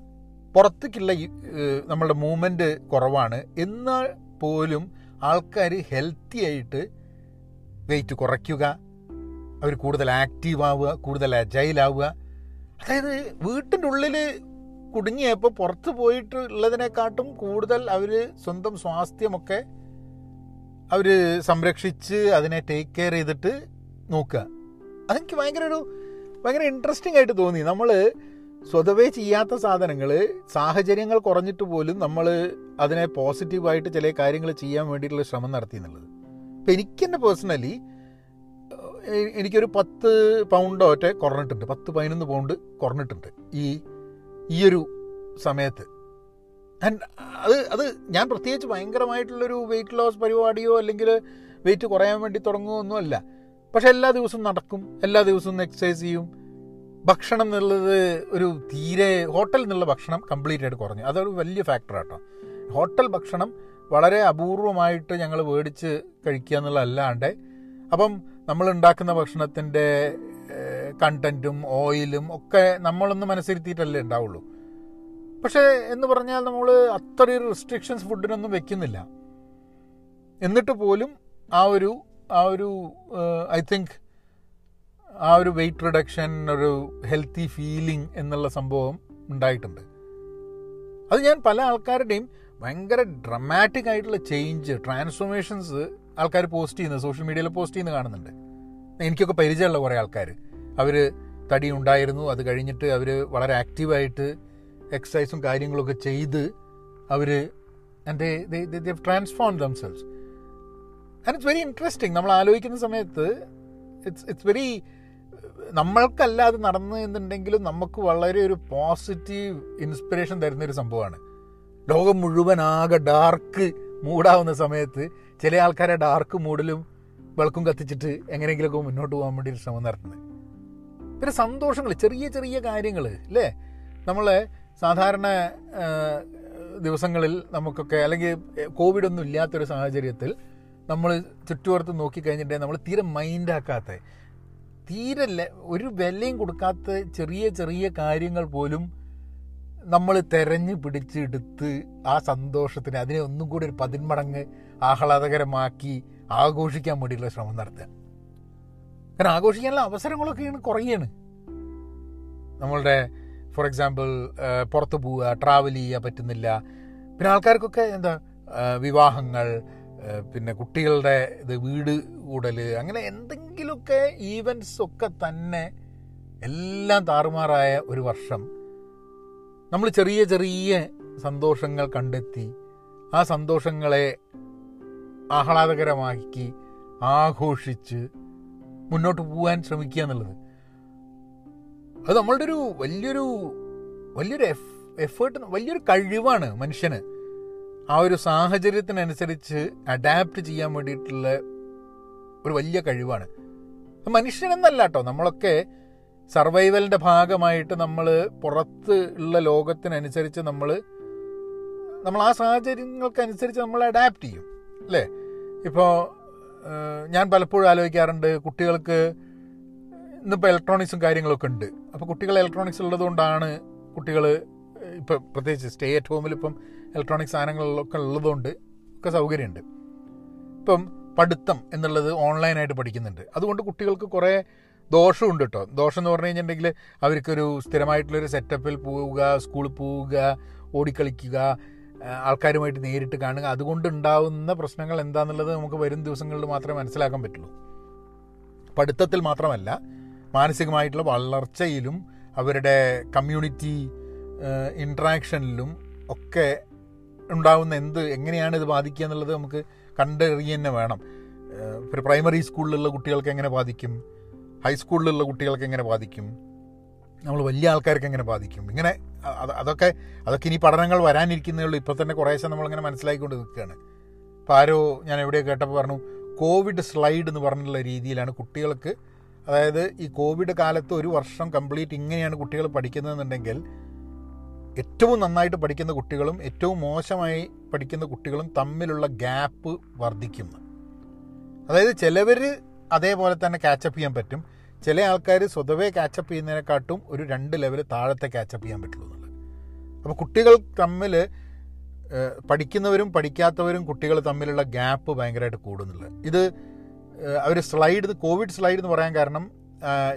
A: പുറത്തേക്കുള്ള നമ്മളുടെ മൂവ്മെന്റ് കുറവാണ്. എന്നാൽ പോലും ആൾക്കാർ ഹെൽത്തി ആയിട്ട് വെയിറ്റ് കുറയ്ക്കുക അവർ കൂടുതൽ ആക്റ്റീവ് ആവുക കൂടുതൽ അജൈലാവുക അതായത് വീട്ടിന്റെ ഉള്ളിൽ കുടുങ്ങിയപ്പോൾ പുറത്ത് പോയിട്ടുള്ളതിനെക്കാട്ടും കൂടുതൽ അവർ സ്വന്തം സ്വാസ്ഥ്യമൊക്കെ അവർ സംരക്ഷിച്ച് അതിനെ ടേക്ക് കെയർ ചെയ്തിട്ട് നോക്കുക. അതെനിക്ക് ഭയങ്കര ഒരു ഭയങ്കര ഇൻട്രസ്റ്റിംഗ് ആയിട്ട് തോന്നി. നമ്മൾ സ്വതവേ ചെയ്യാത്ത സാധനങ്ങൾ സാഹചര്യങ്ങൾ കുറഞ്ഞിട്ട് പോലും നമ്മൾ അതിനെ പോസിറ്റീവായിട്ട് ചില കാര്യങ്ങൾ ചെയ്യാൻ വേണ്ടിയിട്ടുള്ള ശ്രമം നടത്തി എന്നുള്ളത്. ഇപ്പം എനിക്ക് തന്നെ പേഴ്സണലി എനിക്കൊരു പത്ത് പൗണ്ടോ ഒറ്റ കുറഞ്ഞിട്ടുണ്ട്. പത്ത് പതിനൊന്ന് പൗണ്ട് കുറഞ്ഞിട്ടുണ്ട് ഈ ഈയൊരു സമയത്ത്. ആൻഡ് അത് അത് ഞാൻ പ്രത്യേകിച്ച് ഭയങ്കരമായിട്ടുള്ളൊരു വെയിറ്റ് ലോസ് പരിപാടിയോ അല്ലെങ്കിൽ വെയിറ്റ് കുറയാൻ വേണ്ടി തുടങ്ങുമോ ഒന്നുമല്ല. പക്ഷെ എല്ലാ ദിവസവും നടക്കും എല്ലാ ദിവസവും എക്സസൈസ് ചെയ്യും. ഭക്ഷണം എന്നുള്ളത് ഒരു തീരെ ഹോട്ടലിൽ നിന്നുള്ള ഭക്ഷണം കംപ്ലീറ്റ് ആയിട്ട് കുറഞ്ഞു. അതൊരു വലിയ ഫാക്ടർ ആട്ടോ. ഹോട്ടൽ ഭക്ഷണം വളരെ അപൂർവമായിട്ട് ഞങ്ങൾ മേടിച്ച് കഴിക്കുക എന്നുള്ളതല്ലാണ്ട് അപ്പം നമ്മൾ ഉണ്ടാക്കുന്ന ഭക്ഷണത്തിന്റെ കണ്ടന്റും ഓയിലും ഒക്കെ നമ്മളൊന്ന് മനസ്സിരുത്തിയിട്ടല്ലേ ഉണ്ടാവുള്ളൂ. പക്ഷേ എന്ന് പറഞ്ഞാൽ നമ്മൾ അത്രയും റെസ്ട്രിക്ഷൻസ് ഫുഡിനൊന്നും വെക്കുന്നില്ല. എന്നിട്ട് പോലും ആ ഒരു ആ ഒരു ഐ തിങ്ക് ആ ഒരു വെയിറ്റ് റിഡക്ഷൻ ഒരു ഹെൽത്തി ഫീലിംഗ് എന്നുള്ള സംഭവം ഉണ്ടായിട്ടുണ്ട്. അത് ഞാൻ പല ആൾക്കാരുടെയും ഭയങ്കര ഡ്രമാറ്റിക് ആയിട്ടുള്ള ചേഞ്ച് ട്രാൻസ്ഫോർമേഷൻസ് ആൾക്കാർ പോസ്റ്റ് ചെയ്യുന്നത് സോഷ്യൽ മീഡിയയിൽ പോസ്റ്റ് ചെയ്യുന്നത് കാണുന്നുണ്ട്. എനിക്കൊക്കെ പരിചയമുള്ള കുറേ ആൾക്കാർ അവർ തടി ഉണ്ടായിരുന്നു അത് കഴിഞ്ഞിട്ട് അവർ വളരെ ആക്റ്റീവായിട്ട് എക്സസൈസും കാര്യങ്ങളൊക്കെ ചെയ്ത് അവർ എന്റെ transform themselves and it's very interesting നമ്മൾ ആലോചിക്കുന്ന സമയത്ത് ഇറ്റ്സ് ഇറ്റ്സ് വെരി നമ്മൾക്കല്ലാതെ നടന്നു എന്നുണ്ടെങ്കിലും നമുക്ക് വളരെ ഒരു പോസിറ്റീവ് ഇൻസ്പിറേഷൻ തരുന്ന ഒരു സംഭവമാണ്. ലോകം മുഴുവൻ ആകെ ഡാർക്ക് മൂടാവുന്ന സമയത്ത് ചില ആൾക്കാരെ ഡാർക്ക് മൂഡിലും വെളുക്കും കത്തിച്ചിട്ട് എങ്ങനെയെങ്കിലുമൊക്കെ മുന്നോട്ട് പോകാൻ വേണ്ടി ഒരു ശ്രമം നടത്തുന്നത്. പിന്നെ സന്തോഷങ്ങൾ ചെറിയ ചെറിയ കാര്യങ്ങൾ അല്ലേ നമ്മളെ സാധാരണ ദിവസങ്ങളിൽ നമുക്കൊക്കെ അല്ലെങ്കിൽ കോവിഡ് ഒന്നും ഇല്ലാത്തൊരു സാഹചര്യത്തിൽ നമ്മൾ ചുറ്റുപുറത്ത് നോക്കിക്കഴിഞ്ഞിട്ടുണ്ടെങ്കിൽ നമ്മൾ തീരെ മൈൻഡാക്കാത്ത. തീരെ ഒരു വിലയും കൊടുക്കാത്ത ചെറിയ ചെറിയ കാര്യങ്ങൾ പോലും നമ്മൾ തെരഞ്ഞു പിടിച്ചെടുത്ത് ആ സന്തോഷത്തിന് അതിനെ ഒന്നും കൂടി ഒരു പതിന്മടങ്ങ് ആഹ്ലാദകരമാക്കി ആഘോഷിക്കാൻ വേണ്ടിയിട്ടുള്ള ശ്രമം നടത്തുക. കാരണം ആഘോഷിക്കാനുള്ള അവസരങ്ങളൊക്കെയാണ് കുറയാണ്. നമ്മളുടെ ഫോർ എക്സാമ്പിൾ പുറത്ത് പോവുക ട്രാവൽ ചെയ്യുക പറ്റുന്നില്ല. പിന്നെ ആൾക്കാർക്കൊക്കെ എന്താ വിവാഹങ്ങൾ പിന്നെ കുട്ടികളുടെ ഇത് വീട് കൂടൽ അങ്ങനെ എന്തെങ്കിലുമൊക്കെ ഈവൻസ് ഒക്കെ തന്നെ എല്ലാം താറുമാറായ ഒരു വർഷം. നമ്മൾ ചെറിയ ചെറിയ സന്തോഷങ്ങൾ കണ്ടെത്തി ആ സന്തോഷങ്ങളെ ആഹ്ലാദകരമാക്കി ആഘോഷിച്ച് മുന്നോട്ട് പോകാൻ ശ്രമിക്കുക എന്നുള്ളത്. അത് നമ്മളുടെ ഒരു വലിയൊരു വലിയൊരു എഫ് എഫേർട്ട് വലിയൊരു കഴിവാണ് മനുഷ്യന്. ആ ഒരു സാഹചര്യത്തിനനുസരിച്ച് അഡാപ്റ്റ് ചെയ്യാൻ വേണ്ടിയിട്ടുള്ള ഒരു വലിയ കഴിവാണ്. മനുഷ്യനെന്നല്ല കേട്ടോ നമ്മളൊക്കെ സർവൈവലിന്റെ ഭാഗമായിട്ട് നമ്മൾ പുറത്ത് ഉള്ള ലോകത്തിനനുസരിച്ച് നമ്മൾ നമ്മൾ ആ സാഹചര്യങ്ങൾക്കനുസരിച്ച് നമ്മൾ അഡാപ്റ്റ് ചെയ്യും അല്ലേ? ഇപ്പോൾ ഞാൻ പലപ്പോഴും ആലോചിക്കാറുണ്ട് കുട്ടികൾക്ക് ഇന്നിപ്പോൾ ഇലക്ട്രോണിക്സും കാര്യങ്ങളൊക്കെ ഉണ്ട്. അപ്പോൾ കുട്ടികൾ ഇലക്ട്രോണിക്സ് ഉള്ളതുകൊണ്ടാണ് കുട്ടികൾ ഇപ്പം പ്രത്യേകിച്ച് സ്റ്റേ അറ്റ് ഹോമിൽ ഇപ്പം ഇലക്ട്രോണിക് സാധനങ്ങളിലൊക്കെ ഉള്ളതുകൊണ്ട് ഒക്കെ സൗകര്യമുണ്ട്. ഇപ്പം പഠിത്തം എന്നുള്ളത് ഓൺലൈനായിട്ട് പഠിക്കുന്നുണ്ട്. അതുകൊണ്ട് കുട്ടികൾക്ക് കുറേ ദോഷമുണ്ട് കേട്ടോ ദോഷം എന്ന് പറഞ്ഞു കഴിഞ്ഞിട്ടുണ്ടെങ്കിൽ അവർക്കൊരു സ്ഥിരമായിട്ടുള്ളൊരു സെറ്റപ്പിൽ പോവുക സ്കൂളിൽ പോവുക ഓടിക്കളിക്കുക ആൾക്കാരുമായിട്ട് നേരിട്ട് കാണുക. അതുകൊണ്ട് ഉണ്ടാവുന്ന പ്രശ്നങ്ങൾ എന്താണെന്നുള്ളത് നമുക്ക് വരും ദിവസങ്ങളിൽ മാത്രമേ മനസ്സിലാക്കാൻ പറ്റുള്ളൂ. പഠിത്തത്തിൽ മാത്രമല്ല മാനസികമായിട്ടുള്ള വളർച്ചയിലും അവരുടെ കമ്മ്യൂണിറ്റി ഇൻട്രാക്ഷനിലും ഒക്കെ ഉണ്ടാവുന്ന എന്ത് എങ്ങനെയാണ് ഇത് ബാധിക്കുക എന്നുള്ളത് നമുക്ക് കണ്ടറിയ തന്നെ വേണം. ഒരു പ്രൈമറി സ്കൂളിലുള്ള കുട്ടികൾക്ക് എങ്ങനെ ബാധിക്കും? ഹൈസ്കൂളിലുള്ള കുട്ടികൾക്ക് എങ്ങനെ ബാധിക്കും? നമ്മൾ വലിയ ആൾക്കാർക്ക് എങ്ങനെ ബാധിക്കും? ഇങ്ങനെ അതൊക്കെ അതൊക്കെ ഇനി പഠനങ്ങൾ വരാനിരിക്കുന്നേ ഉള്ളൂ. ഇപ്പോൾ തന്നെ കുറേശ്ശെ നമ്മളിങ്ങനെ മനസ്സിലാക്കിക്കൊണ്ട് നിൽക്കുകയാണ് ഇപ്പോൾ ആരോ ഞാൻ എവിടെയോ കേട്ടപ്പോൾ പറഞ്ഞു കോവിഡ് സ്ലൈഡ് എന്ന് പറഞ്ഞുള്ള രീതിയിലാണ് കുട്ടികൾക്ക് അതായത് ഈ കോവിഡ് കാലത്ത് ഒരു വർഷം കംപ്ലീറ്റ് ഇങ്ങനെയാണ് കുട്ടികൾ പഠിക്കുന്നതെന്നുണ്ടെങ്കിൽ ഏറ്റവും നന്നായിട്ട് പഠിക്കുന്ന കുട്ടികളും ഏറ്റവും മോശമായി പഠിക്കുന്ന കുട്ടികളും തമ്മിലുള്ള ഗ്യാപ്പ് വർദ്ധിക്കും. അതായത് ചിലവർ അതേപോലെ തന്നെ കാച്ചപ്പ് ചെയ്യാൻ പറ്റും. ചില ആൾക്കാർ സ്വതവേ കാച്ചപ്പ് ചെയ്യുന്നതിനെക്കാട്ടും ഒരു രണ്ട് ലെവൽ താഴത്തെ കാച്ചപ്പ് ചെയ്യാൻ പറ്റുള്ളൂ എന്നുള്ളത്. അപ്പോൾ കുട്ടികൾ തമ്മിൽ പഠിക്കുന്നവരും പഠിക്കാത്തവരും കുട്ടികൾ തമ്മിലുള്ള ഗ്യാപ്പ് ഭയങ്കരമായിട്ട് കൂടുന്നുള്ളത് ഇത് അവർ സ്ലൈഡ് കോവിഡ് സ്ലൈഡ് എന്ന് പറയാൻ കാരണം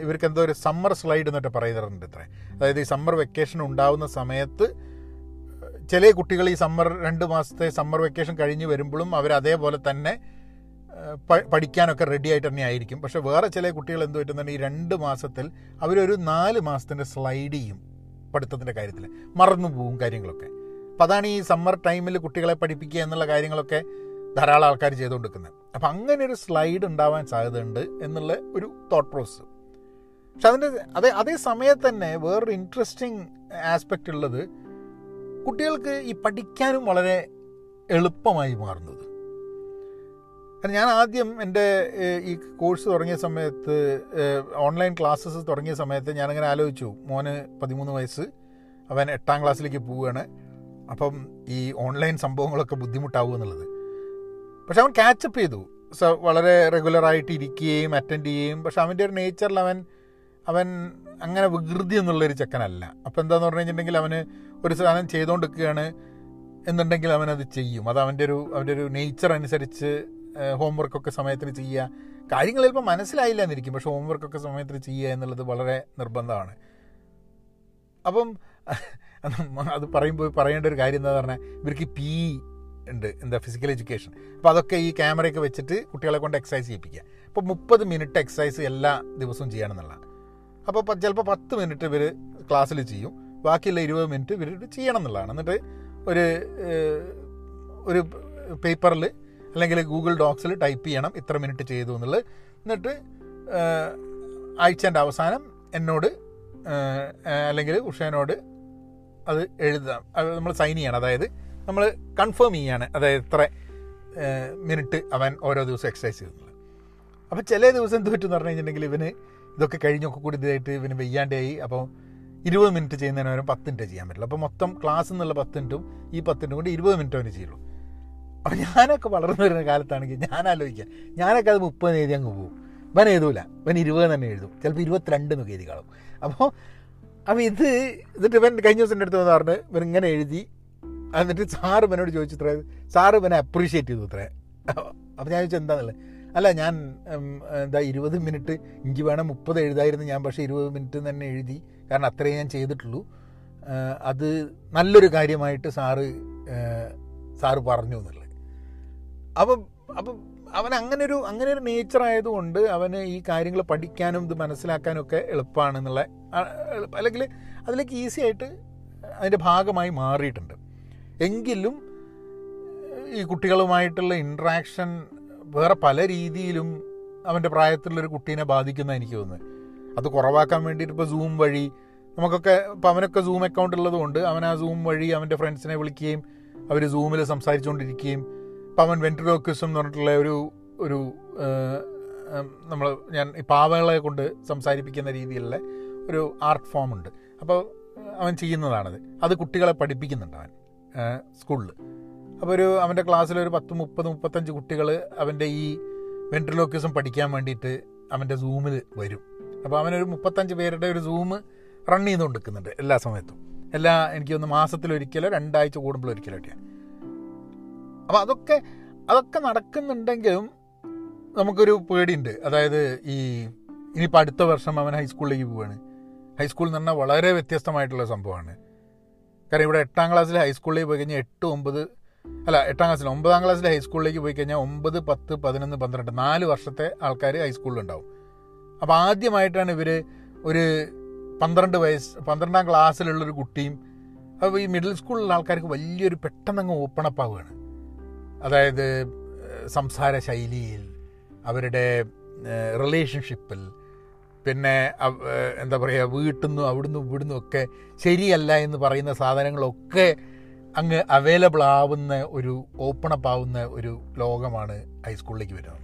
A: ഇവർക്ക് എന്തോ ഒരു സമ്മർ സ്ലൈഡ് എന്നൊക്കെ പറയുന്നുണ്ട് ഇത്ര. അതായത് ഈ സമ്മർ വെക്കേഷൻ ഉണ്ടാവുന്ന സമയത്ത് ചില കുട്ടികൾ ഈ സമ്മർ രണ്ട് മാസത്തെ സമ്മർ വെക്കേഷൻ കഴിഞ്ഞ് വരുമ്പോഴും അവർ അതേപോലെ തന്നെ പഠിക്കാനൊക്കെ റെഡി ആയിട്ട് തന്നെ ആയിരിക്കും. പക്ഷെ വേറെ ചില കുട്ടികൾ എന്ത് പറ്റുന്നുണ്ട് ഈ രണ്ട് മാസത്തിൽ അവരൊരു നാല് മാസത്തിന്റെ സ്ലൈഡ് ചെയ്യും പഠിത്തത്തിന്റെ കാര്യത്തിൽ മറന്നു പോവും കാര്യങ്ങളൊക്കെ. അപ്പോൾ അതാണ് ഈ സമ്മർ ടൈമിൽ കുട്ടികളെ പഠിപ്പിക്കുക എന്നുള്ള കാര്യങ്ങളൊക്കെ ധാരാളം ആൾക്കാർ ചെയ്തുകൊണ്ടിരിക്കുന്നത്. അപ്പം അങ്ങനെ ഒരു സ്ലൈഡ് ഉണ്ടാവാൻ സാധ്യതയുണ്ട് എന്നുള്ള ഒരു തോട്ട് പ്രോസസ്സ് പക്ഷെ അതിന്റെ അതേ അതേ സമയത്ത് തന്നെ വേറൊരു ഇൻട്രസ്റ്റിംഗ് ആസ്പെക്റ്റ് ഉള്ളത് കുട്ടികൾക്ക് ഈ പഠിക്കാനും വളരെ എളുപ്പമായി മാറുന്നത്. കാരണം ഞാൻ ആദ്യം എന്റെ ഈ കോഴ്സ് തുടങ്ങിയ സമയത്ത് ഓൺലൈൻ ക്ലാസ്സസ് തുടങ്ങിയ സമയത്ത് ഞാനങ്ങനെ ആലോചിച്ചു. മോന് പതിമൂന്ന് വയസ്സ് അവൻ എട്ടാം ക്ലാസ്സിലേക്ക് പോവുകയാണ്. അപ്പം ഈ ഓൺലൈൻ സംഭവങ്ങളൊക്കെ ബുദ്ധിമുട്ടാവും എന്നുള്ളത്. പക്ഷെ അവൻ ക്യാച്ചപ്പ് ചെയ്തു. സോ വളരെ റെഗുലറായിട്ട് ഇരിക്കുകയും അറ്റൻഡ് ചെയ്യുകയും. പക്ഷെ അവന്റെ ഒരു നേച്ചറിൽ അവൻ അവൻ അങ്ങനെ വികൃതി എന്നുള്ളൊരു ചെക്കനല്ല. അപ്പോൾ എന്താന്ന് പറഞ്ഞു കഴിഞ്ഞിട്ടുണ്ടെങ്കിൽ അവന് ഒരു സാധനം ചെയ്തുകൊണ്ടിരിക്കുകയാണ് എന്നുണ്ടെങ്കിൽ അവനത് ചെയ്യും. അത് അവന്റെ ഒരു അവന്റെ ഒരു നേച്ചർ അനുസരിച്ച് ഹോംവർക്കൊക്കെ സമയത്തിന് ചെയ്യുക. കാര്യങ്ങൾ ചിലപ്പോൾ മനസ്സിലായില്ല എന്നിരിക്കും. പക്ഷെ ഹോംവർക്കൊക്കെ സമയത്തിന് ചെയ്യുക എന്നുള്ളത് വളരെ നിർബന്ധമാണ്. അപ്പം അത് പറയുമ്പോൾ പറയേണ്ട ഒരു കാര്യം എന്താ പറഞ്ഞാൽ ഇവർക്ക് പി ഉണ്ട് എന്താ ഫിസിക്കൽ എഡ്യൂക്കേഷൻ അപ്പോൾ അതൊക്കെ ഈ ക്യാമറയൊക്കെ വെച്ചിട്ട് കുട്ടികളെ കൊണ്ട് എക്സസൈസ് ചെയ്യിപ്പിക്കുക. അപ്പോൾ മുപ്പത് മിനിറ്റ് എക്സസൈസ് എല്ലാ ദിവസവും ചെയ്യണമെന്നുള്ളതാണ്. അപ്പോൾ ചിലപ്പോൾ പത്ത് മിനിറ്റ് ഇവർ ക്ലാസ്സിൽ ചെയ്യും. ബാക്കിയുള്ള ഇരുപത് മിനിറ്റ് ഇവർ ചെയ്യണം എന്നുള്ളതാണ് എന്നിട്ട് ഒരു ഒരു പേപ്പറിൽ അല്ലെങ്കിൽ ഗൂഗിൾ ഡോക്സിൽ ടൈപ്പ് ചെയ്യണം ഇത്ര മിനിറ്റ് ചെയ്തു എന്നുള്ളത്. എന്നിട്ട് ആഴ്ചേന്റെ അവസാനം എന്നോട് അല്ലെങ്കിൽ ഉഷേനോട് അത് എഴുതാം. നമ്മൾ സൈൻ ചെയ്യണം. അതായത് നമ്മൾ കൺഫേം ചെയ്യാണ്. അതായത് ഇത്ര മിനിറ്റ് അവൻ ഓരോ ദിവസം എക്സസൈസ് ചെയ്തിട്ടുള്ളത്. അപ്പോൾ ചില ദിവസം എന്ത് പറ്റുമെന്ന് പറഞ്ഞു കഴിഞ്ഞിട്ടുണ്ടെങ്കിൽ ഇവന് ഇതൊക്കെ കഴിഞ്ഞൊക്കെ കൂടി ഇതായിട്ട് ഇവന് വെയ്യാണ്ടായി. അപ്പോൾ ഇരുപത് മിനിറ്റ് ചെയ്യുന്നതിന് പകരം പത്ത് മിനിറ്റ് ചെയ്യാൻ പറ്റില്ല. അപ്പോൾ മൊത്തം ക്ലാസ് എന്നുള്ള പത്ത് മിനിറ്റും ഈ പത്ത് മിനിറ്റും കൂടി ഇരുപത് മിനിറ്റ് അവന് ചെയ്യുള്ളൂ. അപ്പോൾ ഞാനൊക്കെ വളർന്നു വരുന്ന കാലത്താണെങ്കിൽ ഞാൻ ആലോചിക്കാം. ഞാനൊക്കെ അത് മുപ്പത് എഴുതി അങ്ങ് പോകും ഇവൻ എഴുതൂല. ഇവൻ ഇരുപത് തന്നെ എഴുതും. ചിലപ്പോൾ ഇരുപത്തിരണ്ട് എന്നൊക്കെ എഴുതി കാണും അപ്പോൾ അപ്പോൾ ഇത് എന്നിട്ട് ഇവൻ കഴിഞ്ഞ ദിവസം എന്റെ അടുത്ത് വന്ന് പറഞ്ഞ് ഇവൻ ഇങ്ങനെ എഴുതി എന്നിട്ട് സാറ് ഇവനോട് ചോദിച്ചു ഇത്ര സാറ് ഇവനെ അപ്രീഷിയേറ്റ് ചെയ്തു ഇത്രേ. അപ്പോൾ ഞാൻ ചോദിച്ചു എന്താണെന്നുള്ളത് അല്ല ഞാൻ എന്താ ഇരുപത് മിനിറ്റ് എനിക്ക് വേണം മുപ്പത് എഴുതായിരുന്നു ഞാൻ പക്ഷേ ഇരുപത് മിനിറ്റ് തന്നെ എഴുതി. കാരണം അത്രയും ഞാൻ ചെയ്തിട്ടുള്ളൂ. അത് നല്ലൊരു കാര്യമായിട്ട് സാറ് സാറ് പറഞ്ഞു എന്നുള്ളത്. അപ്പം അപ്പം അവൻ അങ്ങനെ ഒരു അങ്ങനെ ഒരു നേച്ചർ ആയതുകൊണ്ട് അവന് ഈ കാര്യങ്ങൾ പഠിക്കാനും ഇത് മനസ്സിലാക്കാനും ഒക്കെ എളുപ്പമാണെന്നുള്ള അല്ലെങ്കിൽ അതിലേക്ക് ഈസി ആയിട്ട് അതിന്റെ ഭാഗമായി മാറിയിട്ടുണ്ട്. എങ്കിലും ഈ കുട്ടികളുമായിട്ടുള്ള ഇൻട്രാക്ഷൻ വേറെ പല രീതിയിലും അവന്റെ പ്രായത്തിലുള്ളൊരു കുട്ടീനെ ബാധിക്കുന്ന എനിക്ക് തോന്നുന്നത്. അത് കുറവാക്കാൻ വേണ്ടിയിട്ട് ഇപ്പോൾ സൂം വഴി നമുക്കൊക്കെ ഇപ്പം അവനൊക്കെ സൂം അക്കൗണ്ട് ഉള്ളതുകൊണ്ട് അവൻ ആ സൂം വഴി അവന്റെ ഫ്രണ്ട്സിനെ വിളിക്കുകയും അവർ സൂമിൽ സംസാരിച്ചുകൊണ്ടിരിക്കുകയും ഇപ്പം അവൻ വെൻട്രിലോക്വിസം എന്ന് പറഞ്ഞിട്ടുള്ള ഒരു ഒരു നമ്മൾ ഞാൻ ഈ പാവകളെ കൊണ്ട് സംസാരിപ്പിക്കുന്ന രീതിയിലുള്ള ഒരു ആർട്ട് ഫോം ഉണ്ട്. അപ്പോൾ അവൻ ചെയ്യുന്നതാണത്. അത് കുട്ടികളെ പഠിപ്പിക്കുന്നുണ്ട് അവൻ. സ്കൂളിൽ അപ്പോൾ ഒരു അവന്റെ ക്ലാസ്സിൽ ഒരു പത്ത് മുപ്പത് മുപ്പത്തഞ്ച് കുട്ടികൾ അവന്റെ ഈ വെൻട്രിലോക്വിസം പഠിക്കാൻ വേണ്ടിയിട്ട് അവന്റെ സൂമിൽ വരും. അപ്പോൾ അവനൊരു മുപ്പത്തഞ്ച് പേരുടെ ഒരു സൂം റൺ ചെയ്തുകൊണ്ടിരിക്കുന്നുണ്ട് എല്ലാ സമയത്തും. എല്ലാ എനിക്ക് ഒന്ന് മാസത്തിലൊരിക്കലോ രണ്ടാഴ്ച കൂടുമ്പോൾ ഒരിക്കലോ ഒക്കെയാണ് അപ്പോൾ അതൊക്കെ അതൊക്കെ നടക്കുന്നുണ്ടെങ്കിലും നമുക്കൊരു പേടിയുണ്ട്. അതായത് ഈ ഇനിയിപ്പോൾ അടുത്ത വർഷം അവൻ ഹൈസ്കൂളിലേക്ക് പോവാണ്. ഹൈസ്കൂൾ എന്ന് പറഞ്ഞാൽ വളരെ വ്യത്യസ്തമായിട്ടുള്ള സംഭവമാണ്. കാരണം ഇവിടെ എട്ടാം ക്ലാസ്സിൽ ഹൈസ്കൂളിലേക്ക് പോയി കഴിഞ്ഞാൽ എട്ട് ഒമ്പത് അല്ല എട്ടാം ക്ലാസ്സിൽ ഒമ്പതാം ക്ലാസ്സിൽ ഹൈസ്കൂളിലേക്ക് പോയി കഴിഞ്ഞാൽ ഒമ്പത് പത്ത് പതിനൊന്ന് പന്ത്രണ്ട് നാല് വർഷത്തെ ആൾക്കാർ ഹൈസ്കൂളിലുണ്ടാവും അപ്പോൾ ആദ്യമായിട്ടാണ് ഇവർ ഒരു പന്ത്രണ്ട് വയസ്സ് പന്ത്രണ്ടാം ക്ലാസ്സിലുള്ളൊരു കുട്ടിയും അപ്പോൾ ഈ മിഡിൽ സ്കൂളിലുള്ള ആൾക്കാർക്ക് വലിയൊരു പെട്ടെന്നങ്ങ് ഓപ്പൺ അപ്പ് ആവുകയാണ്. അതായത് സംസാര ശൈലിയിൽ അവരുടെ റിലേഷൻഷിപ്പിൽ പിന്നെ എന്താ പറയുക വീട്ടിൽ അവിടുന്ന് ഇവിടുന്നും ഒക്കെ ശരിയല്ല എന്ന് പറയുന്ന സാധനങ്ങളൊക്കെ അങ്ങ് അവൈലബിൾ ആവുന്ന ഒരു ഓപ്പൺ അപ്പ് ആവുന്ന ഒരു ലോകമാണ് ഹൈസ്കൂളിലേക്ക് വരുന്നത്.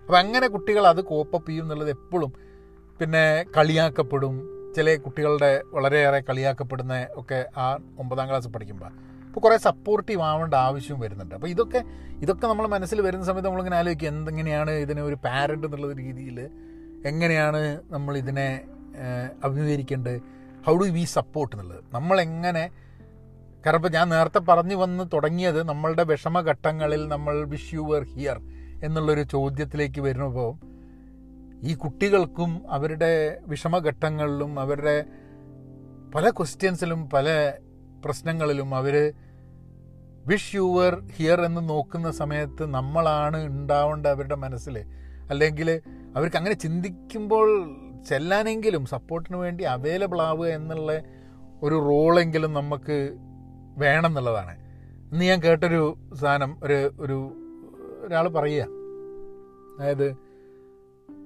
A: അപ്പം അങ്ങനെ കുട്ടികൾ അത് കോപ്പപ്പ് ചെയ്യും എന്നുള്ളത് എപ്പോഴും പിന്നെ കളിയാക്കപ്പെടും. ചില കുട്ടികളുടെ വളരെയേറെ കളിയാക്കപ്പെടുന്ന ഒക്കെ ആ ഒമ്പതാം ക്ലാസ് പഠിക്കുമ്പോൾ അപ്പോൾ കുറേ സപ്പോർട്ടീവ് ആവേണ്ട ആവശ്യവും വരുന്നുണ്ട്. അപ്പോൾ ഇതൊക്കെ ഇതൊക്കെ നമ്മൾ മനസ്സിൽ വരുന്ന സമയത്ത് നമ്മളിങ്ങനെ ആലോചിക്കുക എന്തെങ്ങനെയാണ് ഇതിനെ ഒരു പാരന്റ് എന്നുള്ള രീതിയിൽ എങ്ങനെയാണ് നമ്മൾ ഇതിനെ അഭിമുഖീകരിക്കേണ്ടത്? ഹൗ ഡു വി സപ്പോർട്ട് എന്നുള്ളത്. നമ്മളെങ്ങനെ കാരണം ഇപ്പം ഞാൻ നേരത്തെ പറഞ്ഞു വന്ന് തുടങ്ങിയത് നമ്മളുടെ വിഷമഘട്ടങ്ങളിൽ നമ്മൾ വിഷ് യു വർ ഹിയർ എന്നുള്ളൊരു ചോദ്യത്തിലേക്ക് വരുമ്പോൾ ഈ കുട്ടികൾക്കും അവരുടെ വിഷമഘട്ടങ്ങളിലും അവരുടെ പല ക്വസ്റ്റ്യൻസിലും പല പ്രശ്നങ്ങളിലും അവർ വിഷ് യു യുവർ ഹിയർ എന്ന് നോക്കുന്ന സമയത്ത് നമ്മളാണ് ഉണ്ടാവേണ്ട അവരുടെ മനസ്സിൽ അല്ലെങ്കിൽ അവർക്ക് അങ്ങനെ ചിന്തിക്കുമ്പോൾ ചെല്ലാനെങ്കിലും സപ്പോർട്ടിന് വേണ്ടി അവൈലബിൾ ആവുക എന്നുള്ള ഒരു റോളെങ്കിലും നമുക്ക് വേണം എന്നുള്ളതാണ്. ഇന്ന് ഞാൻ കേട്ടൊരു സാധനം ഒരു ഒരു ഒരാൾ പറയുക. അതായത്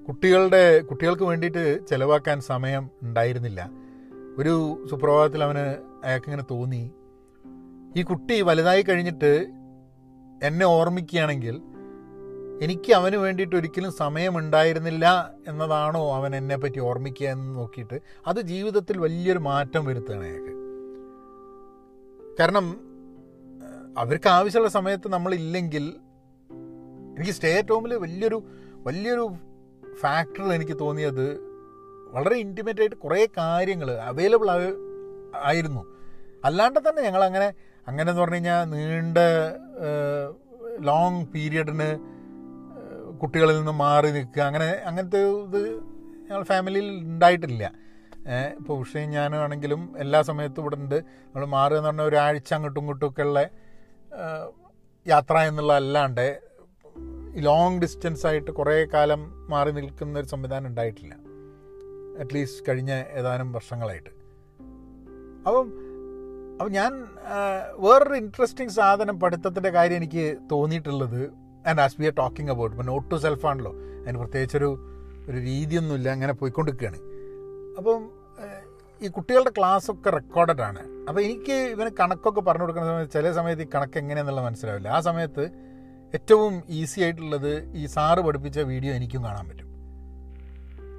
A: കുട്ടികളുടെ കുട്ടികൾക്ക് വേണ്ടിയിട്ട് ചിലവാക്കാൻ സമയം ഉണ്ടായിരുന്നില്ല. ഒരു സുപ്രഭാതത്തിൽ അവന് അയാൾക്കിങ്ങനെ തോന്നി. ഈ കുട്ടി വലുതായി കഴിഞ്ഞിട്ട് എന്നെ ഓർമ്മിക്കുകയാണെങ്കിൽ എനിക്ക് അവന് വേണ്ടിയിട്ട് ഒരിക്കലും സമയമുണ്ടായിരുന്നില്ല എന്നതാണോ അവൻ എന്നെ പറ്റി ഓർമ്മിക്കുക എന്ന് നോക്കിയിട്ട് അത് ജീവിതത്തിൽ വലിയൊരു മാറ്റം വരുത്തുകയാണ് അയാൾക്ക്. കാരണം അവർക്ക് ആവശ്യമുള്ള സമയത്ത് നമ്മളില്ലെങ്കിൽ എനിക്ക് സ്റ്റേ അറ്റ് ഹോമിൽ വലിയൊരു വലിയൊരു ഫാക്ടർ എനിക്ക് തോന്നിയത് വളരെ ഇന്റിമേറ്റ് ആയിട്ട് കുറേ കാര്യങ്ങൾ അവൈലബിൾ ആയിരുന്നു. അല്ലാണ്ട് തന്നെ ഞങ്ങൾ അങ്ങനെ അങ്ങനെ എന്ന് പറഞ്ഞു കഴിഞ്ഞാൽ നീണ്ട ലോങ് പീരിയഡിന് കുട്ടികളിൽ നിന്ന് മാറി നിൽക്കുക അങ്ങനെ അങ്ങനത്തെ ഇത് ഞങ്ങൾ ഫാമിലിയിൽ ഉണ്ടായിട്ടില്ല. ഇപ്പോൾ ഉഷയും ഞാനും ആണെങ്കിലും എല്ലാ സമയത്തും ഇവിടെ ഉണ്ട്. നമ്മൾ മാറുക എന്ന് പറഞ്ഞാൽ ഒരാഴ്ച അങ്ങോട്ടും ഇങ്ങോട്ടും ഒക്കെ ഉള്ള യാത്ര എന്നുള്ള അല്ലാണ്ട് ലോങ് ഡിസ്റ്റൻസ് ആയിട്ട് കുറേ കാലം മാറി നിൽക്കുന്ന ഒരു സംവിധാനം ഉണ്ടായിട്ടില്ല. അറ്റ്ലീസ്റ്റ് കഴിഞ്ഞ ഏതാനും വർഷങ്ങളായിട്ട്. അപ്പം അപ്പം ഞാൻ വേറൊരു ഇൻട്രസ്റ്റിംഗ് സാധനം പഠിത്തത്തിന്റെ കാര്യം എനിക്ക് തോന്നിയിട്ടുള്ളത് and as we are talking about പിന്നെ നോട്ട് സെൽഫാണല്ലോ അതിന് പ്രത്യേകിച്ചൊരു ഒരു രീതിയൊന്നുമില്ല അങ്ങനെ പോയിക്കൊണ്ടിരിക്കുകയാണ്. അപ്പം ഈ കുട്ടികളുടെ ക്ലാസ്സൊക്കെ റെക്കോർഡഡ് ആണ്. അപ്പോൾ എനിക്ക് ഇവന് കണക്കൊക്കെ പറഞ്ഞു കൊടുക്കുന്ന സമയത്ത് ചില സമയത്ത് ഈ കണക്ക് എങ്ങനെയാണെന്നുള്ളത് മനസ്സിലാവില്ല. ആ സമയത്ത് ഏറ്റവും ഈസി ആയിട്ടുള്ളത് ഈ സാറ് പഠിപ്പിച്ച വീഡിയോ എനിക്കും കാണാൻ പറ്റും.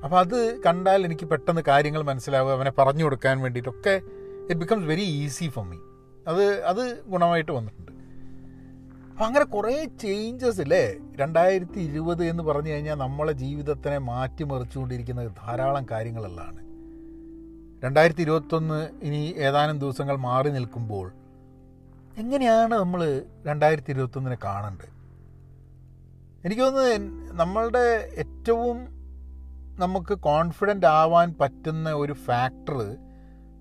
A: അപ്പോൾ അത് കണ്ടാൽ എനിക്ക് പെട്ടെന്ന് കാര്യങ്ങൾ മനസ്സിലാവുക അവനെ പറഞ്ഞു കൊടുക്കാൻ വേണ്ടിയിട്ടൊക്കെ it becomes very easy for me അത് അത് ഗുണമായിട്ട് വന്നിട്ടുണ്ട്. അപ്പം അങ്ങനെ കുറേ ചേഞ്ചസ് അല്ലേ രണ്ടായിരത്തി ഇരുപത് എന്ന് പറഞ്ഞു കഴിഞ്ഞാൽ നമ്മളെ ജീവിതത്തിനെ മാറ്റിമറിച്ചുകൊണ്ടിരിക്കുന്ന ധാരാളം കാര്യങ്ങളെല്ലാം രണ്ടായിരത്തി ഇരുപത്തൊന്ന് ഇനി ഏതാനും ദിവസങ്ങൾ മാറി നിൽക്കുമ്പോൾ എങ്ങനെയാണ് നമ്മൾ രണ്ടായിരത്തി ഇരുപത്തൊന്നിനെ കാണേണ്ടത് എനിക്ക് തോന്നുന്നത് നമ്മളുടെ ഏറ്റവും നമുക്ക് കോൺഫിഡന്റ് ആവാൻ പറ്റുന്ന ഒരു ഫാക്ടർ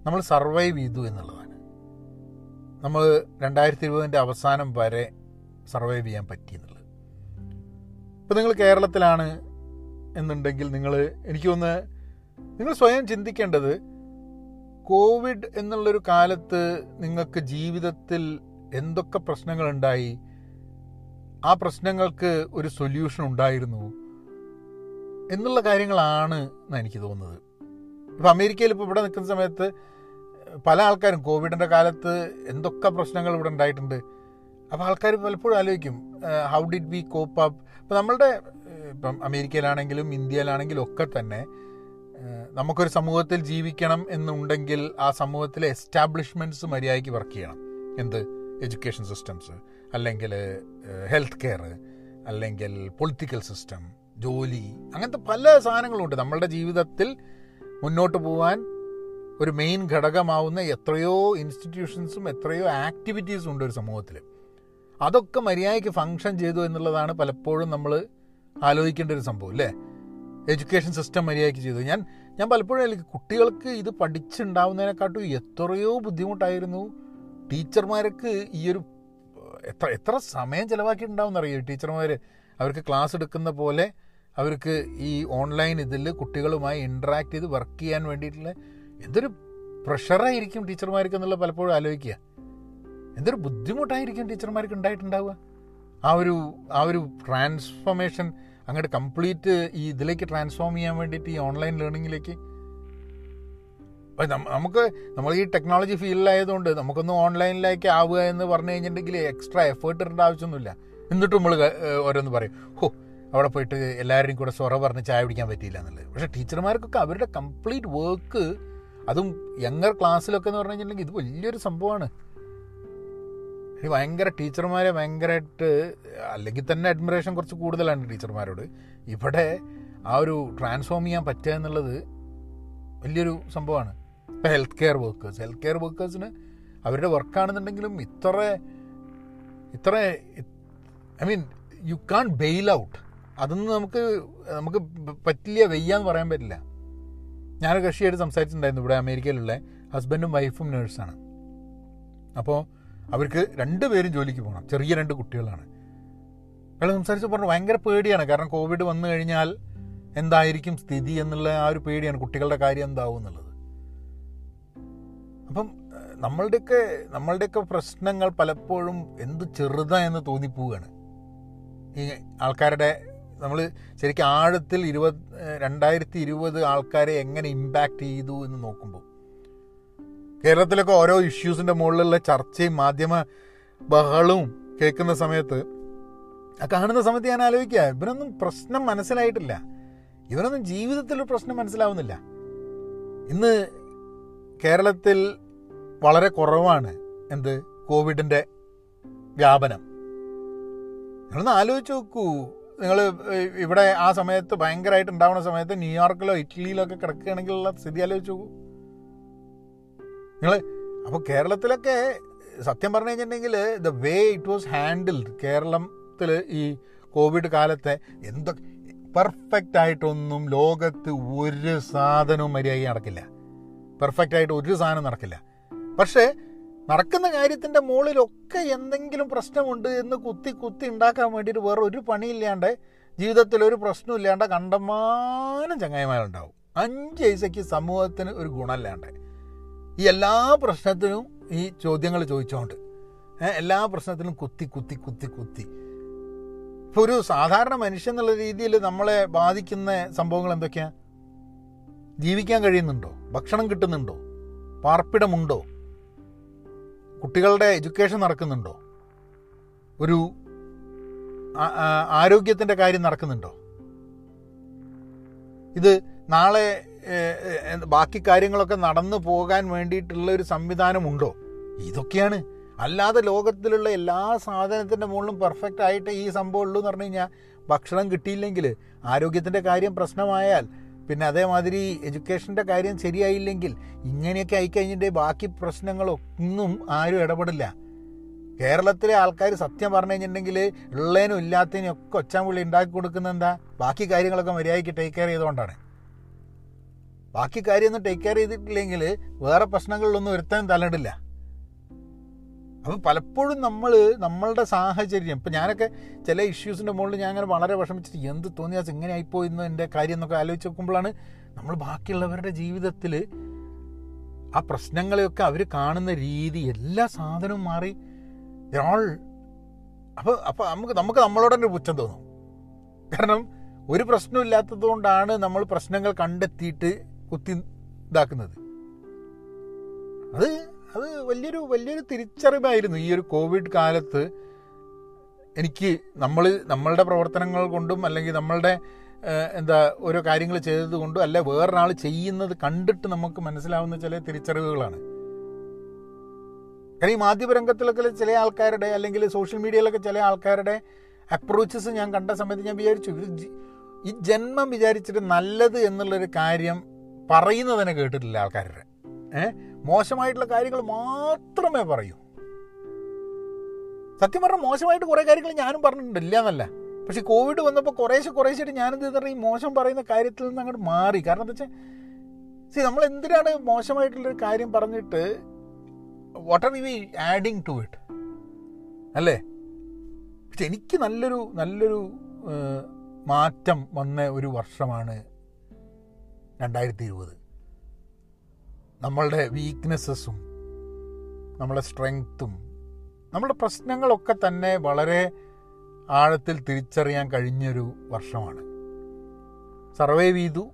A: നമ്മൾ സർവൈവ് ചെയ്തു എന്നുള്ളതാണ്. നമ്മൾ രണ്ടായിരത്തി ഇരുപതിന്റെ അവസാനം വരെ സർവൈവ് ചെയ്യാൻ പറ്റി എന്നുള്ളത് ഇപ്പം നിങ്ങൾ കേരളത്തിലാണ് എന്നുണ്ടെങ്കിൽ നിങ്ങൾ എനിക്ക് തോന്നുന്നത് നിങ്ങൾ സ്വയം ചിന്തിക്കേണ്ടത് കോവിഡ് എന്നുള്ളൊരു കാലത്ത് നിങ്ങൾക്ക് ജീവിതത്തിൽ എന്തൊക്കെ പ്രശ്നങ്ങളുണ്ടായി? ആ പ്രശ്നങ്ങൾക്ക് ഒരു സൊല്യൂഷൻ ഉണ്ടായിരുന്നു എന്നുള്ള കാര്യങ്ങളാണ് എന്ന് എനിക്ക് തോന്നുന്നത്. ഇപ്പം അമേരിക്കയിൽ ഇപ്പോൾ ഇവിടെ നിൽക്കുന്ന സമയത്ത് പല ആൾക്കാരും കോവിഡിന്റെ കാലത്ത് എന്തൊക്കെ പ്രശ്നങ്ങൾ ഇവിടെ ഉണ്ടായിട്ടുണ്ട്? അപ്പോൾ ആൾക്കാർ പലപ്പോഴും ആലോചിക്കും how did we cope up ഇപ്പം നമ്മളുടെ ഇപ്പം അമേരിക്കയിലാണെങ്കിലും ഇന്ത്യയിലാണെങ്കിലും ഒക്കെ തന്നെ നമുക്കൊരു സമൂഹത്തിൽ ജീവിക്കണം എന്നുണ്ടെങ്കിൽ ആ സമൂഹത്തിലെ എസ്റ്റാബ്ലിഷ്മെന്റ്സ് മര്യാദയ്ക്ക് വർക്ക് ചെയ്യണം. എന്ത്? എഡ്യൂക്കേഷൻ സിസ്റ്റംസ് അല്ലെങ്കിൽ ഹെൽത്ത് കെയർ അല്ലെങ്കിൽ പൊളിറ്റിക്കൽ സിസ്റ്റം ജോലി അങ്ങനത്തെ പല സാധനങ്ങളുണ്ട്. നമ്മളുടെ ജീവിതത്തിൽ മുന്നോട്ട് പോകാൻ ഒരു മെയിൻ ഘടകമാവുന്ന എത്രയോ ഇൻസ്റ്റിറ്റ്യൂഷൻസും എത്രയോ ആക്ടിവിറ്റീസും ഉണ്ട് ഒരു സമൂഹത്തിൽ അതൊക്കെ മര്യാദയ്ക്ക് ഫങ്ഷൻ ചെയ്തു എന്നുള്ളതാണ് പലപ്പോഴും നമ്മൾ ആലോചിക്കേണ്ട ഒരു സംഭവം അല്ലേ? എഡ്യൂക്കേഷൻ സിസ്റ്റം മര്യാദയ്ക്ക് ചെയ്തു. ഞാൻ ഞാൻ പലപ്പോഴും കുട്ടികൾക്ക് ഇത് പഠിച്ചുണ്ടാവുന്നതിനെക്കാട്ടും എത്രയോ ബുദ്ധിമുട്ടായിരുന്നു ടീച്ചർമാർക്ക് ഈ ഒരു എത്ര എത്ര സമയം ചിലവാക്കിയിട്ടുണ്ടാവും അറിയോ ടീച്ചർമാർ അവർക്ക് ക്ലാസ് എടുക്കുന്ന പോലെ അവർക്ക് ഈ ഓൺലൈൻ ഇതിൽ കുട്ടികളുമായി ഇൻട്രാക്ട് ചെയ്ത് വർക്ക് ചെയ്യാൻ വേണ്ടിയിട്ടുള്ള എന്തൊരു പ്രഷറായിരിക്കും ടീച്ചർമാർക്ക് എന്നുള്ള പലപ്പോഴും ആലോചിക്കുക. എന്തൊരു ബുദ്ധിമുട്ടായിരിക്കും ടീച്ചർമാർക്ക് ഉണ്ടായിട്ടുണ്ടാവുക? ആ ഒരു ആ ഒരു ട്രാൻസ്ഫോർമേഷൻ അങ്ങോട്ട് കംപ്ലീറ്റ് ഈ ഇതിലേക്ക് ട്രാൻസ്ഫോം ചെയ്യാൻ വേണ്ടിയിട്ട് ഈ ഓൺലൈൻ ലേണിങ്ങിലേക്ക് നമുക്ക് നമ്മൾ ഈ ടെക്നോളജി ഫീൽഡിലായതുകൊണ്ട് നമുക്കൊന്ന് ഓൺലൈനിലേക്ക് ആവുക എന്ന് പറഞ്ഞു കഴിഞ്ഞിട്ടുണ്ടെങ്കിൽ എക്സ്ട്രാ എഫേർട്ട് ഇടേണ്ട ആവശ്യമൊന്നുമില്ല. എന്നിട്ടും നമ്മൾ ഓരോന്ന് പറയും. ഹോ അവിടെ പോയിട്ട് എല്ലാവരുടെയും കൂടെ സ്വറ പറഞ്ഞ് ചായ പിടിക്കാൻ പറ്റിയില്ല എന്നുള്ളത്. പക്ഷേ ടീച്ചർമാർക്കൊക്കെ അവരുടെ കംപ്ലീറ്റ് വർക്ക് അതും യങ്ങർ ക്ലാസ്സിലൊക്കെ എന്ന് പറഞ്ഞു കഴിഞ്ഞിട്ടുണ്ടെങ്കിൽ ഇത് വലിയൊരു സംഭവമാണ്. ഇനി ഭയങ്കര ടീച്ചർമാരെ ഭയങ്കരമായിട്ട് അല്ലെങ്കിൽ തന്നെ അഡ്മിറേഷൻ കുറച്ച് കൂടുതലാണ് ടീച്ചർമാരോട്. ഇവിടെ ആ ഒരു ട്രാൻസ്ഫോം ചെയ്യാൻ പറ്റുക എന്നുള്ളത് വലിയൊരു സംഭവമാണ്. ഇപ്പോൾ health care workers health care വർക്കേഴ്സിന് അവരുടെ വർക്കാണെന്നുണ്ടെങ്കിലും ഇത്ര ഇത്ര I mean you can't bail out അതൊന്നും നമുക്ക് നമുക്ക് പറ്റില്ല വെയ്യാന്ന് പറയാൻ പറ്റില്ല. ഞാൻ കക്ഷിയായിട്ട് സംസാരിച്ചിട്ടുണ്ടായിരുന്നു ഇവിടെ അമേരിക്കയിലുള്ള ഹസ്ബൻഡും വൈഫും നേഴ്സാണ് അപ്പോൾ അവർക്ക് രണ്ടുപേരും ജോലിക്ക് പോകണം ചെറിയ രണ്ട് കുട്ടികളാണ്. അയാൾ സംസാരിച്ച് പറഞ്ഞു ഭയങ്കര പേടിയാണ്. കാരണം കോവിഡ് വന്നു കഴിഞ്ഞാൽ എന്തായിരിക്കും സ്ഥിതി എന്നുള്ള ആ ഒരു പേടിയാണ്. കുട്ടികളുടെ കാര്യം എന്താവും എന്നുള്ളത്. അപ്പം നമ്മളുടെയൊക്കെ നമ്മളുടെയൊക്കെ പ്രശ്നങ്ങൾ പലപ്പോഴും എന്ത് ചെറുതാ എന്ന് തോന്നിപ്പോവുകയാണ്. ഈ ആൾക്കാരുടെ നമ്മൾ ശരിക്കും ആഴത്തിൽ ഇരുപത് രണ്ടായിരത്തി ഇരുപത് ആൾക്കാരെ എങ്ങനെ ഇമ്പാക്റ്റ് ചെയ്തു എന്ന് നോക്കുമ്പോൾ. കേരളത്തിലൊക്കെ ഓരോ ഇഷ്യൂസിന്റെ മുകളിലുള്ള ചർച്ചയും മാധ്യമ ബഹളവും കേൾക്കുന്ന സമയത്ത് ആ കാണുന്ന സമയത്ത് ഞാൻ ആലോചിക്കുക ഇവനൊന്നും പ്രശ്നം മനസ്സിലായിട്ടില്ല. ഇവനൊന്നും ജീവിതത്തിൽ പ്രശ്നം മനസ്സിലാവുന്നില്ല. ഇന്ന് കേരളത്തിൽ വളരെ കുറവാണ് എന്ത് കോവിഡിന്റെ വ്യാപനം. നിങ്ങളൊന്ന് ആലോചിച്ച് നോക്കൂ. നിങ്ങൾ ഇവിടെ ആ സമയത്ത് ഭയങ്കരമായിട്ട് ഉണ്ടാവുന്ന സമയത്ത് ന്യൂയോർക്കിലോ ഇറ്റലിയിലോ ഒക്കെ കിടക്കുകയാണെങ്കിലുള്ള സ്ഥിതി ആലോചിച്ച് നോക്കൂ. നിങ്ങൾ അപ്പോൾ കേരളത്തിലൊക്കെ സത്യം പറഞ്ഞു കഴിഞ്ഞിട്ടുണ്ടെങ്കിൽ the way it was handled കേരളത്തിൽ ഈ കോവിഡ് കാലത്തെ എന്തൊക്കെ പെർഫെക്റ്റ് ആയിട്ടൊന്നും ലോകത്ത് ഒരു സാധനവും മര്യാദ നടക്കില്ല. പെർഫെക്റ്റ് ആയിട്ട് ഒരു സാധനം നടക്കില്ല. പക്ഷേ നടക്കുന്ന കാര്യത്തിന്റെ മുകളിലൊക്കെ എന്തെങ്കിലും പ്രശ്നമുണ്ട് എന്ന് കുത്തി കുത്തി ഉണ്ടാക്കാൻ വേണ്ടിയിട്ട് വേറെ ഒരു പണിയില്ലാണ്ട് ജീവിതത്തിൽ ഒരു പ്രശ്നമില്ലാണ്ട് കണ്ടമാനം ചങ്ങായിമാരുണ്ടാവും. അഞ്ച് പൈസയ്ക്ക് സമൂഹത്തിന് ഒരു ഗുണമില്ലാണ്ട്. ഈ എല്ലാ പ്രശ്നത്തിനും ഈ ചോദ്യങ്ങൾ ചോദിച്ചുകൊണ്ട് എല്ലാ പ്രശ്നത്തിനും കുത്തി കുത്തി കുത്തി കുത്തി. ഇപ്പൊ ഒരു സാധാരണ മനുഷ്യൻ എന്നുള്ള രീതിയിൽ നമ്മളെ ബാധിക്കുന്ന സംഭവങ്ങൾ എന്തൊക്കെയാ? ജീവിക്കാൻ കഴിയുന്നുണ്ടോ? ഭക്ഷണം കിട്ടുന്നുണ്ടോ? പാർപ്പിടമുണ്ടോ? കുട്ടികളുടെ എഡ്യൂക്കേഷൻ നടക്കുന്നുണ്ടോ? ഒരു ആരോഗ്യത്തിന്റെ കാര്യം നടക്കുന്നുണ്ടോ? ഇത് നാളെ ബാക്കി കാര്യങ്ങളൊക്കെ നടന്നു പോകാൻ വേണ്ടിയിട്ടുള്ള ഒരു സംവിധാനമുണ്ടോ? ഇതൊക്കെയാണ്. അല്ലാതെ ലോകത്തിലുള്ള എല്ലാ സാധനത്തിന്റെ മുകളിലും പെർഫെക്റ്റ് ആയിട്ട് ഈ സംഭവം ഉള്ളൂ എന്ന് പറഞ്ഞു കഴിഞ്ഞാൽ ഭക്ഷണം കിട്ടിയില്ലെങ്കിൽ ആരോഗ്യത്തിന്റെ കാര്യം പ്രശ്നമായാൽ പിന്നെ അതേമാതിരി എഡ്യൂക്കേഷന്റെ കാര്യം ശരിയായില്ലെങ്കിൽ ഇങ്ങനെയൊക്കെ ആയിക്കഴിഞ്ഞിട്ട് ബാക്കി പ്രശ്നങ്ങളൊന്നും ആരും ഇടപെടില്ല. കേരളത്തിലെ ആൾക്കാർ സത്യം പറഞ്ഞു കഴിഞ്ഞിട്ടുണ്ടെങ്കിൽ ഉള്ളതിനും ഇല്ലാത്തതിനും ഒക്കെ ഒച്ചാമ്പുള്ളി ഉണ്ടാക്കി കൊടുക്കുന്ന എന്താ? ബാക്കി കാര്യങ്ങളൊക്കെ മര്യാദയ്ക്ക് ടേക്ക് കെയർ ചെയ്തുകൊണ്ടാണ്. ബാക്കി കാര്യമൊന്നും ടേക്ക് കെയർ ചെയ്തിട്ടില്ലെങ്കിൽ വേറെ പ്രശ്നങ്ങളിലൊന്നും ഒരുത്താൻ തലണ്ടില്ല അപ്പം പലപ്പോഴും നമ്മൾ നമ്മളുടെ സാഹചര്യം ഇപ്പം ഞാനൊക്കെ ചില ഇഷ്യൂസിന്റെ മുകളിൽ ഞാൻ അങ്ങനെ വളരെ വിഷമിച്ചിട്ട് എന്ത് തോന്നിയാൽ ഇങ്ങനെ ആയിപ്പോയി എന്ന് എന്റെ കാര്യം എന്നൊക്കെ ആലോചിച്ച് നോക്കുമ്പോഴാണ് നമ്മൾ ബാക്കിയുള്ളവരുടെ ജീവിതത്തിൽ ആ പ്രശ്നങ്ങളെയൊക്കെ അവർ കാണുന്ന രീതി എല്ലാ സാധനവും മാറി. ഓൾ അപ്പോൾ അപ്പോൾ നമുക്ക് നമുക്ക് നമ്മളോട് തന്നെ പുച്ഛം തോന്നും. കാരണം ഒരു പ്രശ്നമില്ലാത്തത് കൊണ്ടാണ് നമ്മൾ പ്രശ്നങ്ങൾ കണ്ടെത്തിയിട്ട് കുത്തി ഇതാക്കുന്നത് അത് അത് വലിയൊരു വലിയൊരു തിരിച്ചറിവായിരുന്നു. ഈ ഒരു കോവിഡ് കാലത്ത് എനിക്ക് നമ്മൾ നമ്മളുടെ പ്രവർത്തനങ്ങൾ കൊണ്ടും അല്ലെങ്കിൽ നമ്മളുടെ എന്താ ഓരോ കാര്യങ്ങൾ ചെയ്തത് കൊണ്ടും അല്ല വേറൊരാൾ ചെയ്യുന്നത് കണ്ടിട്ട് നമുക്ക് മനസ്സിലാവുന്ന ചില തിരിച്ചറിവുകളാണ്. കാരണം ഈ മാധ്യമരംഗത്തിലൊക്കെ ചില ആൾക്കാരുടെ അല്ലെങ്കിൽ സോഷ്യൽ മീഡിയയിലൊക്കെ ചില ആൾക്കാരുടെ അപ്രോച്ചസ് ഞാൻ കണ്ട സമയത്ത് ഞാൻ വിചാരിച്ചു ഇത് ഈ ജന്മം വിചാരിച്ചിട്ട് നല്ലത് എന്നുള്ളൊരു കാര്യം പറയുന്നത് തന്നെ കേട്ടിട്ടില്ല ആൾക്കാരുടെ ഏഹ് മോശമായിട്ടുള്ള കാര്യങ്ങൾ മാത്രമേ പറയൂ. സത്യം പറഞ്ഞാൽ മോശമായിട്ട് കുറേ കാര്യങ്ങൾ ഞാനും പറഞ്ഞിട്ടുണ്ട് ഇല്ല എന്നല്ല പക്ഷെ കോവിഡ് വന്നപ്പോൾ കുറേശ്ശെ കുറേശ്ശായിട്ട് ഞാനെന്ത് ചെയ്തിട്ട് ഈ മോശം പറയുന്ന കാര്യത്തിൽ നിന്ന് അങ്ങോട്ട് മാറി. കാരണം എന്താ വെച്ചാൽ സി നമ്മൾ എന്തിനാണ് മോശമായിട്ടുള്ളൊരു കാര്യം പറഞ്ഞിട്ട് what are we adding to it അല്ലേ? പക്ഷെ എനിക്ക് നല്ലൊരു നല്ലൊരു മാറ്റം വന്ന ഒരു വർഷമാണ് രണ്ടായിരത്തി ഇരുപത് നമ്മളുടെ വീക്ക്നെസ്സസും നമ്മളുടെ സ്ട്രെങ്ത്തും നമ്മുടെ പ്രശ്നങ്ങളൊക്കെ തന്നെ വളരെ ആഴത്തിൽ തിരിച്ചറിയാൻ കഴിഞ്ഞൊരു വർഷമാണ്. സർവേ ചെയ്തു.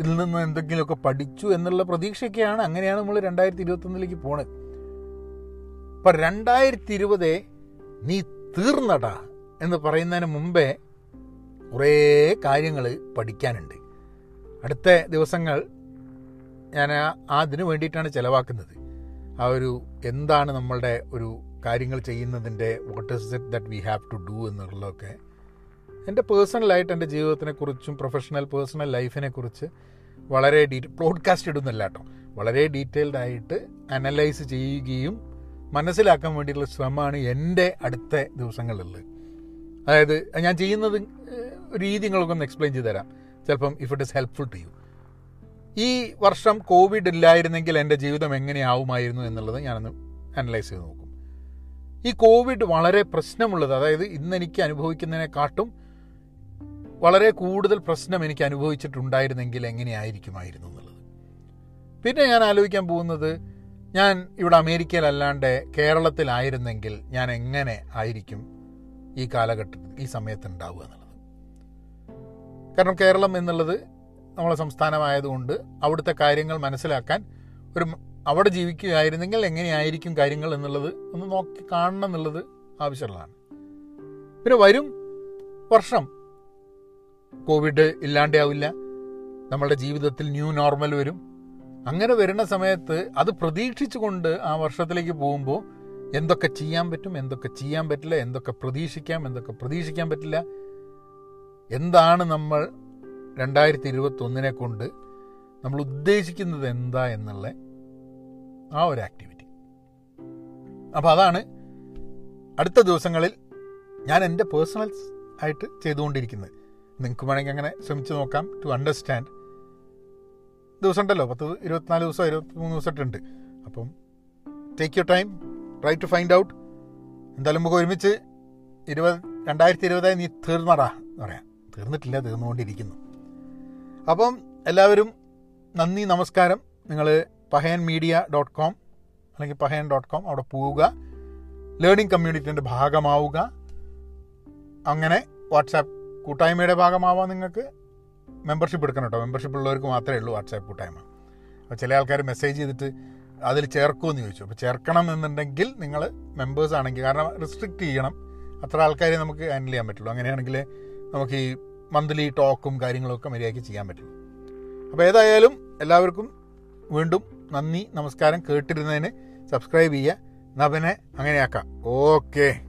A: ഇതിൽ നിന്ന് എന്തെങ്കിലുമൊക്കെ പഠിച്ചു എന്നുള്ള പ്രതീക്ഷയൊക്കെയാണ് അങ്ങനെയാണ് നമ്മൾ രണ്ടായിരത്തി ഇരുപത്തൊന്നിലേക്ക് പോണത് അപ്പം രണ്ടായിരത്തി ഇരുപതേ നീ തീർന്നടാ എന്ന് പറയുന്നതിന് മുമ്പേ കുറേ കാര്യങ്ങൾ പഠിക്കാനുണ്ട്. അടുത്ത ദിവസങ്ങൾ ഞാൻ ആ- അതിനു വേണ്ടിയിട്ടാണ് ചിലവാക്കുന്നത്. ആ ഒരു എന്താണ് നമ്മളുടെ ഒരു കാര്യങ്ങൾ ചെയ്യുന്നതിന്റെ what is it that we have to do എന്നുള്ളതൊക്കെ എന്റെ പേഴ്സണലായിട്ട് എന്റെ ജീവിതത്തിനെക്കുറിച്ചും പ്രൊഫഷണൽ പേഴ്സണൽ ലൈഫിനെക്കുറിച്ച് വളരെ ഡീ ബ്രോഡ്കാസ്റ്റ് ഇടുന്നില്ല കേട്ടോ. വളരെ ഡീറ്റെയിൽഡ് ആയിട്ട് അനലൈസ് ചെയ്യുകയും മനസ്സിലാക്കാൻ വേണ്ടിയിട്ടുള്ള ശ്രമമാണ് എന്റെ അടുത്ത ദിവസങ്ങളിലുള്ളത് അതായത് ഞാൻ ചെയ്യുന്നത് രീതി നിങ്ങൾക്കൊന്ന് എക്സ്പ്ലെയിൻ ചെയ്ത് തരാം ചിലപ്പം if it is helpful to you ഈ വർഷം കോവിഡ് ഇല്ലായിരുന്നെങ്കിൽ എന്റെ ജീവിതം എങ്ങനെയാവുമായിരുന്നു എന്നുള്ളത് ഞാനൊന്ന് അനലൈസ് ചെയ്ത് നോക്കും. ഈ കോവിഡ് വളരെ പ്രശ്നമുള്ളത് അതായത് ഇന്ന് എനിക്ക് അനുഭവിക്കുന്നതിനെക്കാട്ടും വളരെ കൂടുതൽ പ്രശ്നം എനിക്ക് അനുഭവിച്ചിട്ടുണ്ടായിരുന്നെങ്കിൽ എങ്ങനെയായിരിക്കുമായിരുന്നു എന്നുള്ളത്. പിന്നെ ഞാൻ ആലോചിക്കാൻ പോകുന്നത് ഞാൻ ഇവിടെ അമേരിക്കയിലല്ലാണ്ട് കേരളത്തിലായിരുന്നെങ്കിൽ ഞാൻ എങ്ങനെ ആയിരിക്കും ഈ കാലഘട്ടത്തിൽ ഈ സമയത്ത് ഉണ്ടാവുക എന്നുള്ളത്. കാരണം കേരളം എന്നുള്ളത് നമ്മളെ സംസ്ഥാനമായതുകൊണ്ട് അവിടുത്തെ കാര്യങ്ങൾ മനസ്സിലാക്കാൻ ഒരു അവിടെ ജീവിക്കുകയായിരുന്നെങ്കിൽ എങ്ങനെയായിരിക്കും കാര്യങ്ങൾ എന്നുള്ളത് ഒന്ന് നോക്കി കാണണം എന്നുള്ളത് ആവശ്യമുള്ളതാണ്. പിന്നെ വരും വർഷം. കോവിഡ് ഇല്ലാണ്ടാവില്ല. നമ്മളുടെ ജീവിതത്തിൽ ന്യൂ നോർമൽ വരും. അങ്ങനെ വരുന്ന സമയത്ത് അത് പ്രതീക്ഷിച്ചുകൊണ്ട് ആ വർഷത്തിലേക്ക് പോകുമ്പോൾ എന്തൊക്കെ ചെയ്യാൻ പറ്റും എന്തൊക്കെ ചെയ്യാൻ പറ്റില്ല എന്തൊക്കെ പ്രതീക്ഷിക്കാം എന്തൊക്കെ പ്രതീക്ഷിക്കാൻ പറ്റില്ല എന്താണ് നമ്മൾ രണ്ടായിരത്തി ഇരുപത്തി ഒന്നിനെ കൊണ്ട് നമ്മൾ ഉദ്ദേശിക്കുന്നത് എന്താ എന്നുള്ള ആ ഒരു ആക്ടിവിറ്റി. അപ്പോൾ അതാണ് അടുത്ത ദിവസങ്ങളിൽ ഞാൻ എന്റെ പേഴ്സണൽ ആയിട്ട് ചെയ്തുകൊണ്ടിരിക്കുന്നത്. നിങ്ങൾക്ക് വേണമെങ്കിൽ അങ്ങനെ ശ്രമിച്ചു നോക്കാം ടു അണ്ടർസ്റ്റാൻഡ് ദിവസം ഉണ്ടല്ലോ പത്ത് ഇരുപത്തിനാല് ദിവസം ഇരുപത്തിമൂന്ന് ദിവസമായിട്ട് ഉണ്ട്. അപ്പം take your time try to find out എന്തായാലും നമുക്ക് ഒരുമിച്ച് ഇരുപത് രണ്ടായിരത്തി ഇരുപതായി നീ തീർന്നടാ എന്ന് പറയാം. തീർന്നിട്ടില്ല തീർന്നുകൊണ്ടിരിക്കുന്നു. അപ്പം എല്ലാവരും നന്ദി നമസ്കാരം. നിങ്ങൾ പഹയൻ മീഡിയ ഡോട്ട് കോം അല്ലെങ്കിൽ പഹയൻ ഡോട്ട് കോം അവിടെ പോവുക. ലേണിംഗ് കമ്മ്യൂണിറ്റിന്റെ ഭാഗമാവുക. അങ്ങനെ വാട്സാപ്പ് കൂട്ടായ്മയുടെ ഭാഗമാവാൻ നിങ്ങൾക്ക്. മെമ്പർഷിപ്പ് എടുക്കണം കേട്ടോ. മെമ്പർഷിപ്പ് ഉള്ളവർക്ക് മാത്രമേ ഉള്ളൂ വാട്സാപ്പ് കൂട്ടായ്മ. അപ്പോൾ ചില ആൾക്കാർ മെസ്സേജ് ചെയ്തിട്ട് അതിൽ ചേർക്കുമെന്ന് ചോദിച്ചു. അപ്പോൾ ചേർക്കണം എന്നുണ്ടെങ്കിൽ നിങ്ങൾ മെമ്പേഴ്സ് ആണെങ്കിൽ കാരണം റിസ്ട്രിക്റ്റ് ചെയ്യണം. അത്ര ആൾക്കാരെ നമുക്ക് ഹാൻഡിൽ ചെയ്യാൻ പറ്റുള്ളൂ. അങ്ങനെയാണെങ്കിൽ നമുക്ക് ഈ മന്ത്ലി ടോക്കും കാര്യങ്ങളൊക്കെ മര്യാദയ്ക്ക് ചെയ്യാൻ പറ്റും. അപ്പോൾ ഏതായാലും എല്ലാവർക്കും വീണ്ടും നന്ദി നമസ്കാരം കേട്ടിരുന്നതിന് സബ്സ്ക്രൈബ് ചെയ്യുക. എന്നാൽ പിന്നെ അങ്ങനെയാക്കാം. ഓക്കേ.